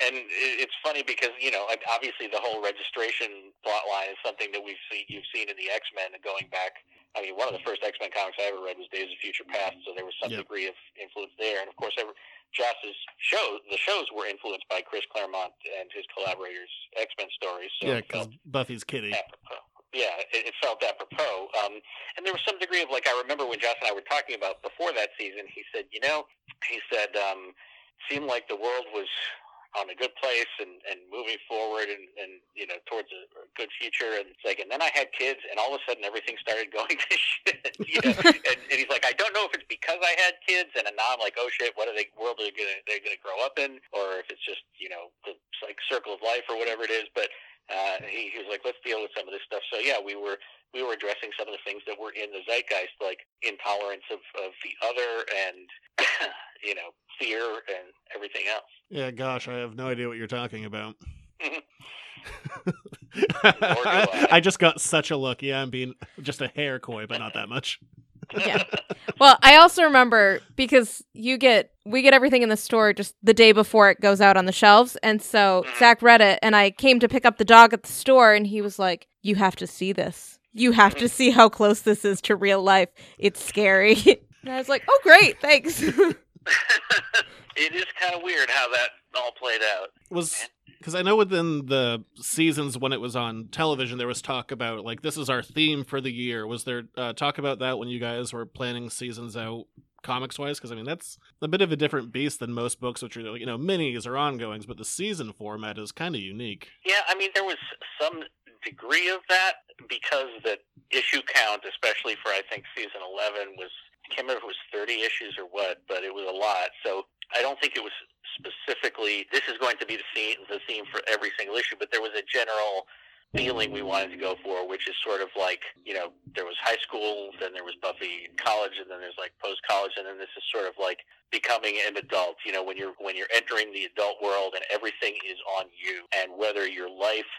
And it's funny because you know, obviously, the whole registration plot line is something that we've seen. You've seen in the X Men and going back. I mean, one of the first X Men comics I ever read was Days of Future Past, so there was some Yep. degree of influence there. And of course, ever, Joss's shows, the shows were influenced by Chris Claremont and his collaborators' X Men stories. So yeah, because Buffy's kitty. apropos. Yeah, it, it felt apropos. Um, and there was some degree of like I remember when Joss and I were talking about before that season. He said, you know, he said, um, seemed like the world was on a good place and, and moving forward and, and you know towards a, a good future. And it's like and then I had kids and all of a sudden everything started going to shit you know? And, and he's like I don't know if it's because I had kids. And now I'm like oh shit what are they world are they gonna they're gonna grow up in? Or if it's just you know the like circle of life or whatever it is. But uh, he, he was like, let's deal with some of this stuff. So yeah, we were we were addressing some of the things that were in the zeitgeist, like intolerance of, of the other, and you know, fear and everything else. Yeah, gosh, I have no idea what you're talking about. do I. I just got such a look. Yeah, I'm being just a hair coy, but not that much. yeah. Well, I also remember because you get we get everything in the store just the day before it goes out on the shelves, and so mm-hmm. Zach read it, and I came to pick up the dog at the store, and he was like, "You have to see this. You have to see how close this is to real life. It's scary." and I was like, "Oh, great, thanks." it is kind of weird how that all played out. Was because I know within the seasons when it was on television, there was talk about like this is our theme for the year. Was there uh, talk about that when you guys were planning seasons out? Comics wise, because I mean that's a bit of a different beast than most books, which are you know minis or ongoings. But the season format is kind of unique. Yeah, I mean, there was some degree of that because the issue count, especially for I think season eleven, was I can't remember if it was thirty issues or what, but it was a lot. So I don't think it was specifically this is going to be the theme, the theme for every single issue, but there was a general feeling we wanted to go for, which is sort of like you know there was high school, then there was Buffy college, and then there's like post college, and then this is sort of like becoming an adult. You know, when you're when you're entering the adult world and everything is on you, and whether your life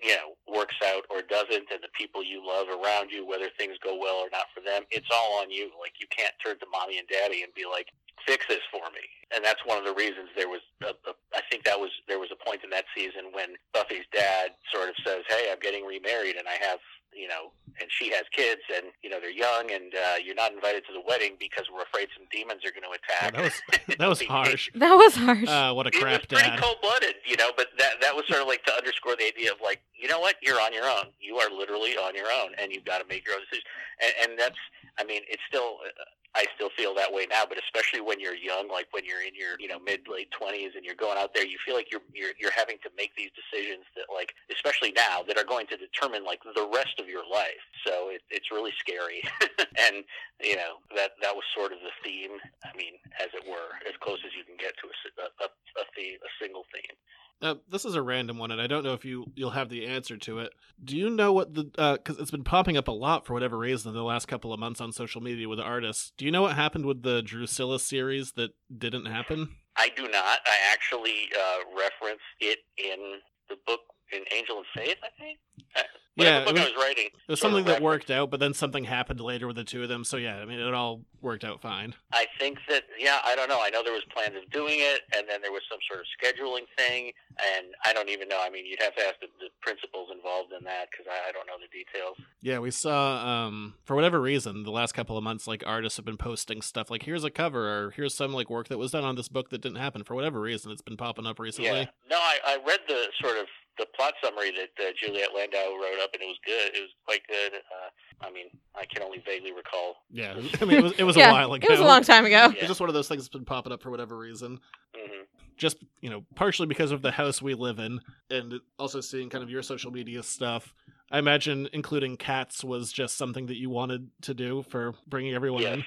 you know works out or doesn't, and the people you love around you, whether things go well or not for them, it's all on you. Like you can't turn to mommy and daddy and be like, fix this for me. And that's one of the reasons there was, a, a, I think that was there was a point in that season when Buffy's dad sort of says, "Hey, I'm getting remarried, and I have." You know, and she has kids, and you know they're young, and uh, you're not invited to the wedding because we're afraid some demons are going to Yeah, attack. that was that was harsh. that was harsh. Uh, what a It was crap pretty dad. cold blooded, you know, but that that was sort of like to underscore the idea of like, you know what, you're on your own. You are literally on your own, and you've got to make your own decisions. And, and that's, I mean, it's still, uh, I still feel that way now, but especially when you're young, like when you're in your, you know, mid late twenties, and you're going out there, you feel like you're you're you're having to make these decisions that, like, especially now, that are going to determine like the rest of your life. So it, it's really scary, and you know that that was sort of the theme. I mean, as it were, as close as you can get to a a, a theme, a single theme. Uh, this is a random one, and I don't know if you you'll have the answer to it. Do you know what the because it's been popping up a lot for whatever reason in the last couple of months on social media with artists? Do you know what happened with the Drusilla series that didn't happen? I do not. I actually uh, reference it in the book in Angel of Faith. I think. Uh, Yeah, book it I was- was writing. It was something that worked out, but then something happened later with the two of them. So yeah, I mean it all worked out fine. I think that yeah, I don't know. I know there was plans of doing it, and then there was some sort of scheduling thing, and I don't even know. I mean, you'd have to ask the, the principals involved in that because I, I don't know the details. Yeah, we saw um for whatever reason the last couple of months like artists have been posting stuff like here's a cover or here's some like work that was done on this book that didn't happen for whatever reason it's been popping up recently. Yeah. No, I, I read the sort of the plot summary that uh, Juliet Landau wrote up, and it was good. It was quite good. Uh, I mean, I can only vaguely recall. Yeah, I mean, it was, it was yeah, a while ago. It was a long time ago. It's just one of those things that's been popping up for whatever reason. hmm Just, you know, partially because of the house we live in and also seeing kind of your social media stuff. I imagine including cats was just something that you wanted to do for bringing everyone Yes. in.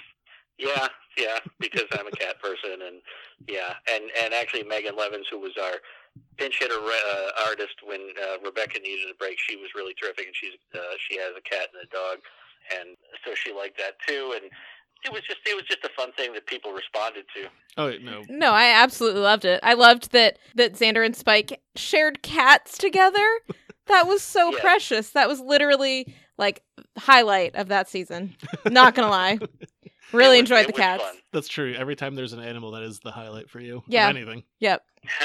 Yeah, yeah, because I'm a cat person, and yeah, and and actually Megan Levens, who was our pinch hitter uh, artist when uh, Rebecca needed a break, she was really terrific, and she's uh, she has a cat and a dog, and so she liked that too, and it was just it was just a fun thing that people responded to. Oh, no. No, I absolutely loved it. I loved that that Xander and Spike shared cats together. That was so Yeah. precious. That was literally like highlight of that season. Not gonna lie. Really was- enjoyed the cats. fun. That's true. Every time there's an animal, that is the highlight for you. Yeah. anything. Yep.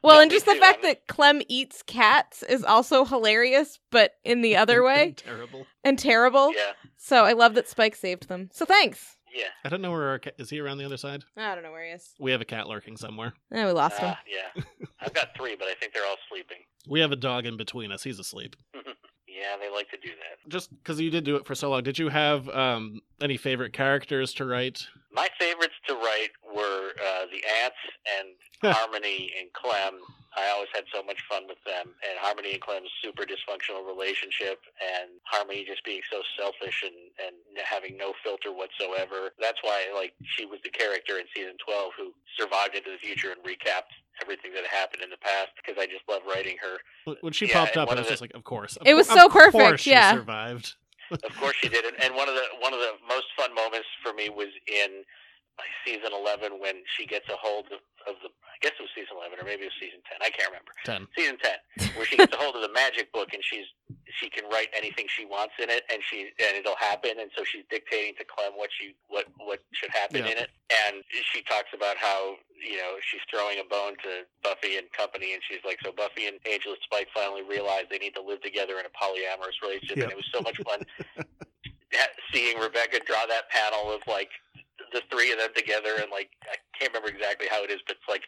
Well, and just the fact that Clem eats cats is also hilarious, but in the other way Terrible. and terrible. yeah, So I love that Spike saved them. So thanks. yeah, I don't know where our cat is. He around the other side? I don't know where he is. We have a cat lurking somewhere. Yeah, we lost him. Ah, yeah. I've got three, but I think they're all sleeping. We have a dog in between us. He's asleep. Yeah, they like to do that. Just because you did do it for so long, did you have um, any favorite characters to write? My favorites to write were uh, the aunts and Harmony and Clem. I always had so much fun with them, and Harmony and Clem's super dysfunctional relationship, and Harmony just being so selfish and and having no filter whatsoever. That's why like she was the character in season twelve who survived into the future and recapped everything that happened in the past because I just love writing her. When- When she Yeah, popped up, I was the- just like, of course. Of It was cour- so of perfect, course she yeah. survived. Of course she did, and, and one of the one of the most fun moments for me was in season eleven when she gets a hold of, of the. I guess it was season eleven or maybe it was season ten. I can't remember. Ten. Season ten, where she gets a hold of the magic book and she's she can write anything she wants in it, and she and it'll happen, and so she's dictating to Clem what she what what should happen Yeah. in it, and she talks about how you know she's throwing a bone to Buffy and company, and she's like, so Buffy and Angel and Spike finally realized they need to live together in a polyamorous relationship, and it was so much fun seeing Rebecca draw that panel of like the three of them together, and like I can't remember exactly how it is, but it's like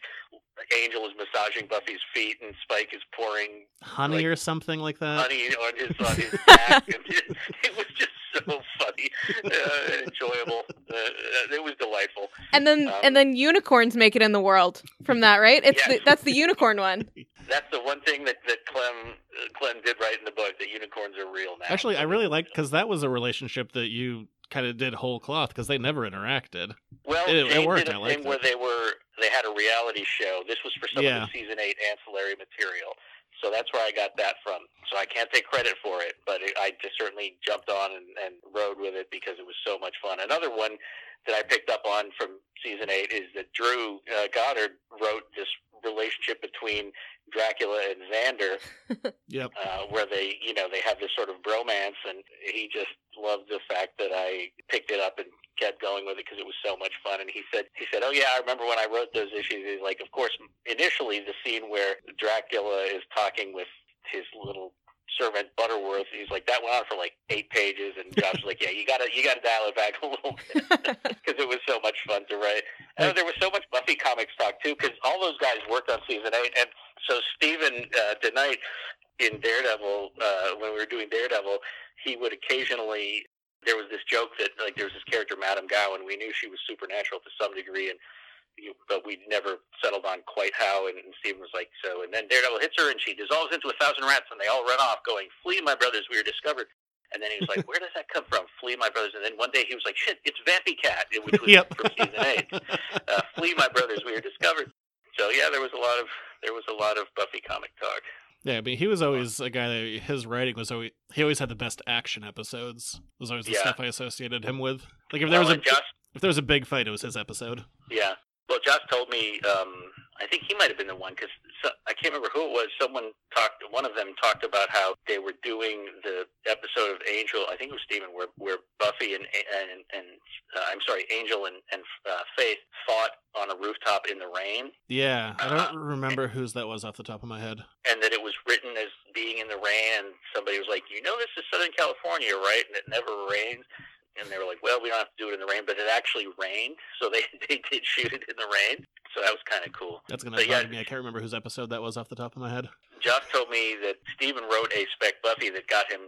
Angel is massaging Buffy's feet, and Spike is pouring Honey Like- or something like that. honey on his on his back. and it, it was just so funny uh, and enjoyable. Uh, it was delightful. And then Um, and then unicorns make it in the world from that, right? It's Yeah. the, that's the unicorn one. That's the one thing that that Clem uh, Clem did right in the book. That unicorns are real now. Actually, I really liked because that was a relationship that you kind of did whole cloth because they never interacted. Well, It- it worked, did a thing where it. they were they had a reality show. This was for some Yeah. of the season eight ancillary material. So that's where I got that from. So I can't take credit for it, but it, I just certainly jumped on and, and rode with it because it was so much fun. Another one that I picked up on from season eight is that Drew uh, Goddard wrote this relationship between Dracula and Xander Yep. uh, where they, you know, they have this sort of bromance, and he just loved the fact that I picked it up and kept going with it because it was so much fun. And he said, he said, oh yeah, I remember when I wrote those issues. He's like, of course, initially the scene where Dracula is talking with his little servant Butterworth, he's like, that went on for like eight pages, and Joss was like, yeah, you gotta, you gotta dial it back a little bit. Because it was so much fun to write. And there was so much Buffy comics talk too, because all those guys worked on season eight, and so Steven uh, DeKnight in Daredevil, uh, when we were doing Daredevil, he would occasionally. There was this joke that like there was this character, Madame Gao, and we knew she was supernatural to some degree, and you, but we never settled on quite how. And, and Steven was like, so, and then Daredevil hits her, and she dissolves into a thousand rats, and they all run off, going, "Flee, my brothers, we are discovered." And then he was like, "Where does that come from? Flee, my brothers." And then one day he was like, "Shit, it's Vampy Cat," which was Yep. from season eight. Uh, Flee, my brothers, we are discovered. So yeah, there was a lot of there was a lot of Buffy comic talk. Yeah, I mean, he was always a guy that his writing was always he always had the best action episodes. Was always the Yeah. stuff I associated him with. Like if there was a Josh, if there was a big fight, it was his episode. yeah. Well, Joss told me. Um, I think he might have been the one because so, I can't remember who it was. Someone talked. One of them talked about how they were doing the episode of Angel. I think it was Steven, where where Buffy and and and uh, I'm sorry, Angel and and uh, Faith fought on a rooftop in the rain. Yeah, I Uh, don't remember whose that was off the top of my head. and that it was written as being in the rain. And somebody was like, "You know, this is Southern California, right? And it never rains." And they were like, "Well, we don't have to do it in the rain," but it actually rained, so they they did shoot it in the rain. So that was kind of cool. That's gonna But yeah, me. I can't remember whose episode that was off the top of my head. Joss told me that Steven wrote a spec Buffy that got him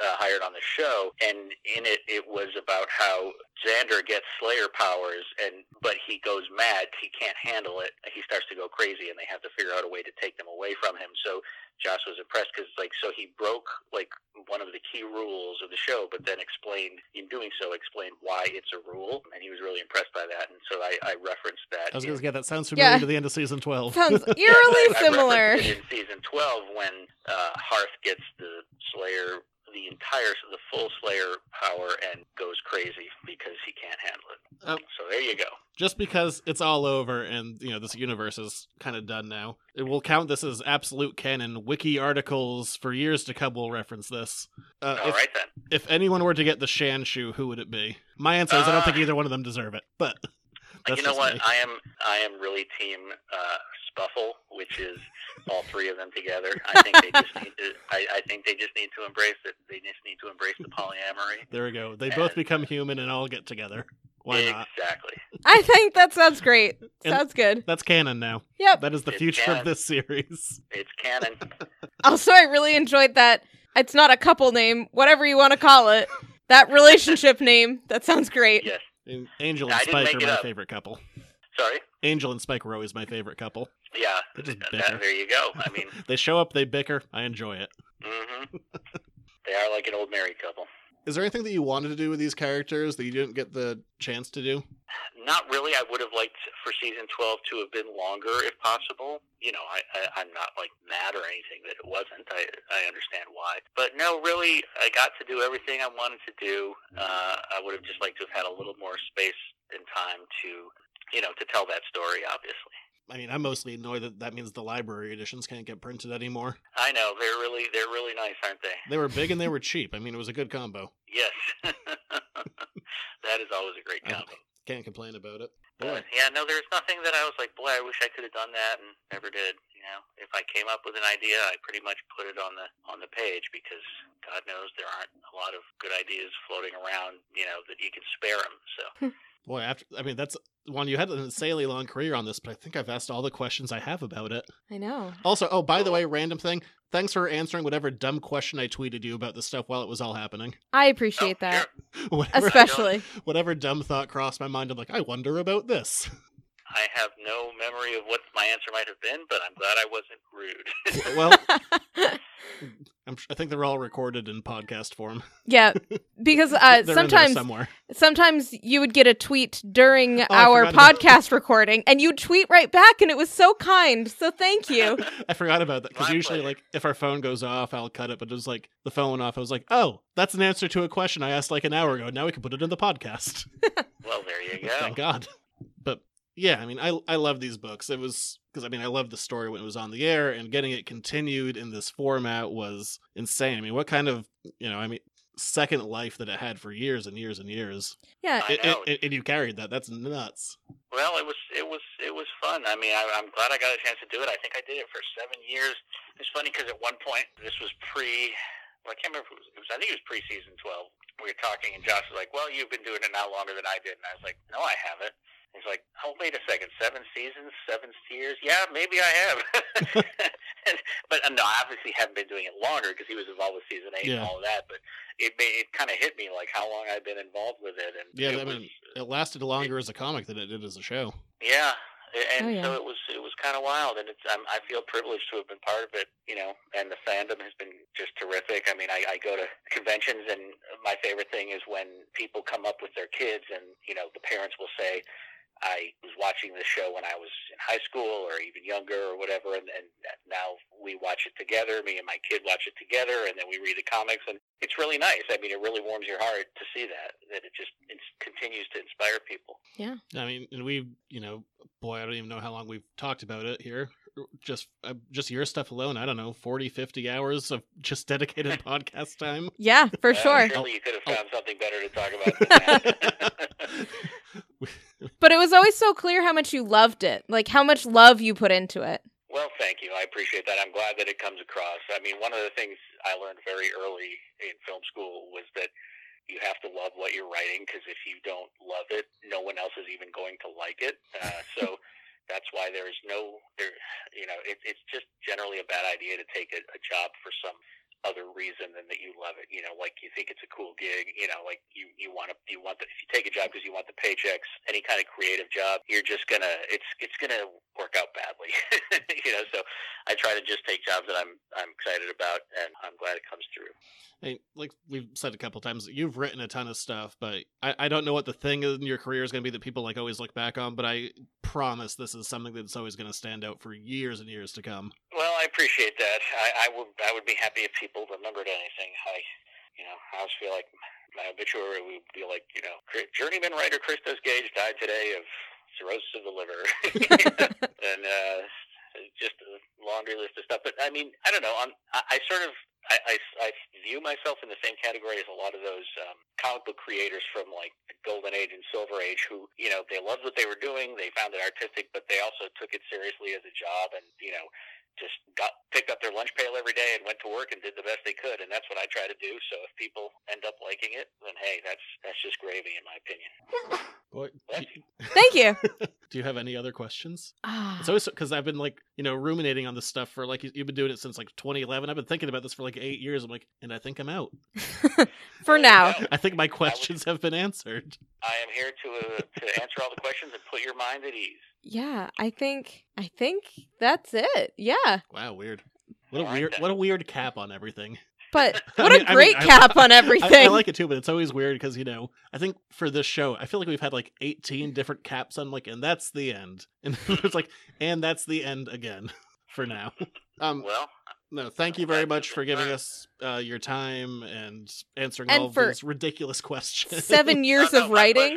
uh, hired on the show, and in it, it was about how Xander gets Slayer powers, and but he goes mad. He can't handle it. He starts to go crazy, and they have to figure out a way to take them away from him. So Joss was impressed because, like, so he broke like one of the key rules of the show, but then explained in doing so explained why it's a rule, and he was really impressed by that. And so I, I referenced that. I was gonna get that sounds familiar Yeah. to the end of season twelve. Sounds I- eerily I similar. referenced it in season 12 when uh, Harth gets the Slayer, the entire, the full Slayer power and goes crazy because he can't handle it. Oh. So there you go. just because it's all over and you know this universe is kind of done now it will count this as absolute canon wiki articles for years to come will reference this uh, All if, right then. if anyone were to get the Shanshu who would it be my answer is i don't think Uh, either one of them deserve it but you know what? me. I am I am really team uh, Spuffle, which is all three of them together. I think they just need to. I, I think they just need to embrace it. They just need to embrace the polyamory. there we go they both become human and all get together why not Exactly. I think that sounds great. And- Sounds good. that's canon now Yep. that is the It's future canon. of this series It's canon. Also, I really enjoyed that. It's not a couple name, whatever you want to call it. That relationship name. That sounds great. yes. Angel and didn't spike are my up. favorite couple Sorry. angel and spike were always my favorite couple Yeah. They just that- bicker. there you go. I mean. they show up they bicker i enjoy it hmm they are like an old married couple. Is there anything that you wanted to do with these characters that you didn't get the chance to do? Not really. I would have liked for season 12 to have been longer if possible. You know, I, I, I'm not like mad or anything that it wasn't. I, I understand why. But no, really, I got to do everything I wanted to do. Uh, I would have just liked to have had a little more space and time to, you know, to tell that story, obviously. I mean, I'm mostly annoyed that that means the library editions can't get printed anymore. I know. They're really, they're really nice, aren't they? They were big and they were cheap. I mean, it was a good combo. Yes. that is always a great I- combo. Can't complain about it. Uh, but yeah, no, there's nothing that I was like, boy, I wish I could have done that, and never did. You know, if I came up with an idea, I pretty much put it on the on the page because God knows there aren't a lot of good ideas floating around. You know that you can spare them. So Boy, after I mean, that's one you had an insanely long career on this, but I think I've asked all the questions I have about it. I know. Also, oh, by the way, random thing. Thanks for answering whatever dumb question I tweeted you about this stuff while it was all happening. I appreciate Oh, that. Whatever, Especially. whatever dumb thought crossed my mind, I'm like, I wonder about this. I have no memory of what my answer might have been, but I'm glad I wasn't rude. well, I'm, I think they're all recorded in podcast form. yeah, because uh, They're in there sometimes somewhere. sometimes you would get a tweet during Oh, our forgot about- podcast recording, and you'd tweet right back, and it was so kind. So thank you. I forgot about that because usually, pleasure. like, if our phone goes off, I'll cut it. But it was like the phone went off. I was like, "Oh, that's an answer to a question I asked like an hour ago. Now we can put it in the podcast." well, there you go. Thank God. But yeah, I mean, I I love these books. It was because I mean, I loved the story when it was on the air, and getting it continued in this format was insane. I mean, what kind of you know, I mean, second life that it had for years and years and years, Yeah, I and, know. and- and you carried that. That's nuts. Well, it was it was it was fun. I mean, I, I'm glad I got a chance to do it. I think I did it for seven years. It's funny because at one point this was pre. Well, I can't remember. If it, was, it was. I think it was pre-season twelve. We were talking, and Joss was like, "Well, you've been doing it now longer than I did," and I was like, "No, I haven't." He's like, "Oh, wait a second. Seven seasons, seven years? Yeah, maybe I have." and, but uh, no, I obviously haven't been doing it longer because he was involved with season eight Yeah. and all of that. But it made, it kind of hit me like how long I've been involved with it, and Yeah, it I mean, it lasted longer as a comic than it did as a show. yeah, and Oh, yeah. so it was. It was kind of wild, and it's. I'm, I feel privileged to have been part of it, you know. And the fandom has been just terrific. I mean, I, I go to conventions, and my favorite thing is when people come up with their kids, and you know, the parents will say, "I was watching this show when I was in high school, or even younger, or whatever," and, and now we watch it together. Me and my kid watch it together, and then we read the comics, and it's really nice. I mean, it really warms your heart to see that. That it just it continues to inspire people. Yeah, I mean, and we, you know, boy, I don't even know how long we've talked about it here. Just, uh, just your stuff alone. I don't know, 40, 50 hours of just dedicated podcast time. yeah, for Uh, sure. Surely you could have Oh. found something better to talk about than that. But it was always so clear how much you loved it, like how much love you put into it. well, thank you. I appreciate that. I'm glad that it comes across. I mean, one of the things I learned very early in film school was that you have to love what you're writing because if you don't love it, no one else is even going to like it. Uh, so that's why there's no there. You know, it, it's just generally a bad idea to take a, a job for some other reason than that you love it. You know, like you think it's a cool gig. You know, like you you want to you want the, if you take a job because you want the paychecks, any kind of creative job, you're just gonna it's it's gonna work out badly. you know, so I try to just take jobs that I'm I'm excited about, and I'm glad it comes through. Hey, like we've said a couple times, you've written a ton of stuff, but I, I don't know what the thing in your career is going to be that people like always look back on. But I promise this is something that's always going to stand out for years and years to come. Well, I appreciate that. I, I would I would be happy if people remembered anything. I, you know, I always feel like my obituary would be like, you know, journeyman writer Christos Gage died today of cirrhosis of the liver, and uh, just a laundry list of stuff. But I mean, I don't know. I'm, I, I sort of I, I, I view myself in the same category as a lot of those um, comic book creators from like the Golden Age and Silver Age who, you know, they loved what they were doing, they found it artistic, but they also took it seriously as a job and, you know, just got picked up their lunch pail every day and went to work and did the best they could and that's what I try to do. So if people end up liking it, then hey, that's that's just gravy in my opinion. Boy, Thank you. do you have any other questions? Ah. It's always because I've been like, you know, ruminating on this stuff for like you've been doing it since like 2011. I've been thinking about this for like eight years. I'm like, and I think I'm out. For now. I think my questions have been answered. I am here to uh, to answer all the questions and put your mind at ease. Yeah, I think I think that's it. Yeah. Wow, weird. What a weird, what a weird cap on everything. But I what mean- a I mean, great I- cap on everything. I, I like it too, but it's always weird because you know I think for this show I feel like we've had like 18 different caps on like, and that's the end, and it's like, and that's the end again for now. Um, Well, no, thank you very much for giving us uh, your time and answering And all of for these ridiculous questions. Seven years no, of my writing.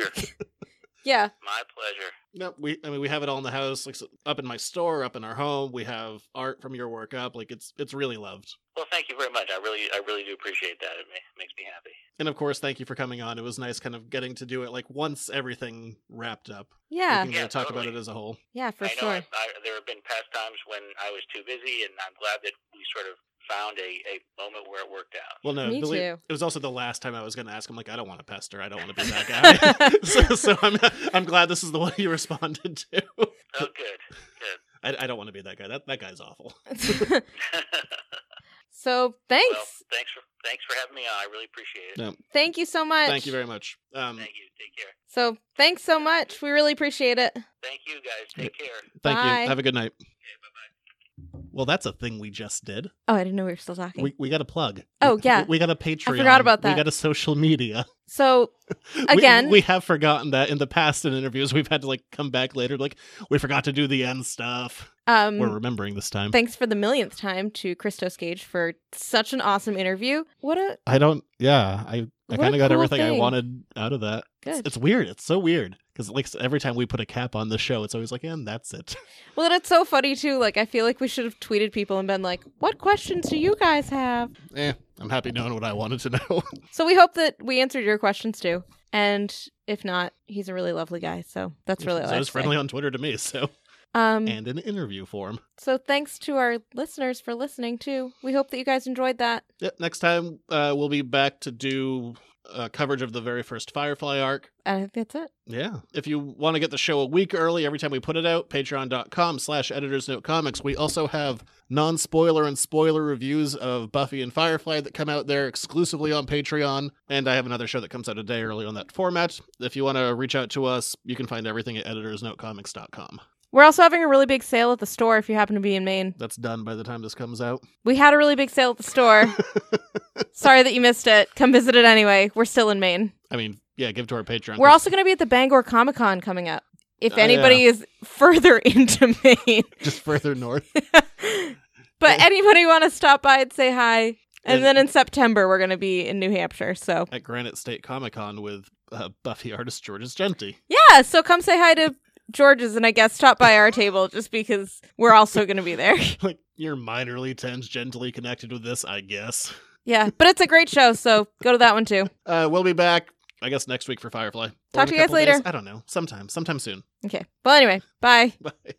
Pleasure. yeah. my pleasure. No, we. I mean, we have it all in the house, like up in my store, up in our home. We have art from your work up. Like it's it's really loved. Well, thank you very much. I really I really do appreciate that. It makes me happy. And of course, thank you for coming on. It was nice, kind of getting to do it like once everything wrapped up. Yeah. we can Yeah, uh, talk about it as a whole. Yeah, for I know sure. I, I, there have been past times when I was too busy, and I'm glad that we sort of found a, a moment where it worked out. Well, no, Me believe- too. it was also the last time I was going to ask him. Like, I don't want to pester. I don't want to be that guy. so, so I'm I'm glad this is the one you responded to. Oh, good, good. I, I don't want to be that guy. That that guy's awful. so thanks. Well, thanks for thanks for having me on. I really appreciate it. No. Thank you so much. Thank you very much. Um, Thank you. Take care. So thanks so much. We really appreciate it. Thank you, guys. Take care. thank Bye. you. Have a good night. Okay, bye bye. Well, that's a thing we just did. Oh, I didn't know we were still talking. We we got a plug. Oh, yeah. we, we got a Patreon. forgot about that. We got a social media. so Again- we, have forgotten that in the past in interviews. We've had to like come back later, like we forgot to do the end stuff. um We're remembering this time. thanks for the millionth time to Christos Gage for such an awesome interview. What a I don't. Yeah, I I kind of got cool everything I wanted out of that. It's, it's weird. It's so weird because like every time we put a cap on the show, it's always like, and that's it. Well, and it's so funny too. Like I feel like we should have tweeted people and been like, "What questions do you guys have?" eh, I'm happy knowing what I wanted to know. So we hope that we answered your questions too. And if not, he's a really lovely guy. So that's really all so I it's have say. friendly on Twitter to me. So Um, and in interview form. so thanks to our listeners for listening too. We hope that you guys enjoyed that. Yeah, next time uh, we'll be back to do uh, coverage of the very first Firefly arc. I think that's it. Yeah. If you want to get the show a week early every time we put it out, patreon.com slash editors note comics. We also have non-spoiler and spoiler reviews of Buffy and Firefly that come out there exclusively on Patreon. And I have another show that comes out a day early on that format. If you want to reach out to us, you can find everything at editorsnotecomics.com. We're also having a really big sale at the store if you happen to be in Maine. That's done by the time this comes out. We had a really big sale at the store. Sorry that you missed it. Come visit it anyway. We're still in Maine. I mean, yeah, give to our Patreon. We're also going to be at the Bangor Comic Con coming up. If Oh, anybody is further into Maine, just further north. but anybody want to stop by and say hi. And And- then in September, we're going to be in New Hampshire. So, at Granite State Comic Con with uh, Buffy artist Georges Jeanty. yeah. So come say hi to Georges and I guess stop by our table just because we're also going to be there. like you're minorly tangentially connected with this, I guess. yeah. But it's a great show. So go to that one too. Uh, we'll be back, I guess, next week for Firefly. Talk to you guys couple days. later. I don't know. Sometime. Sometime soon. Okay. Well, anyway, bye. Bye.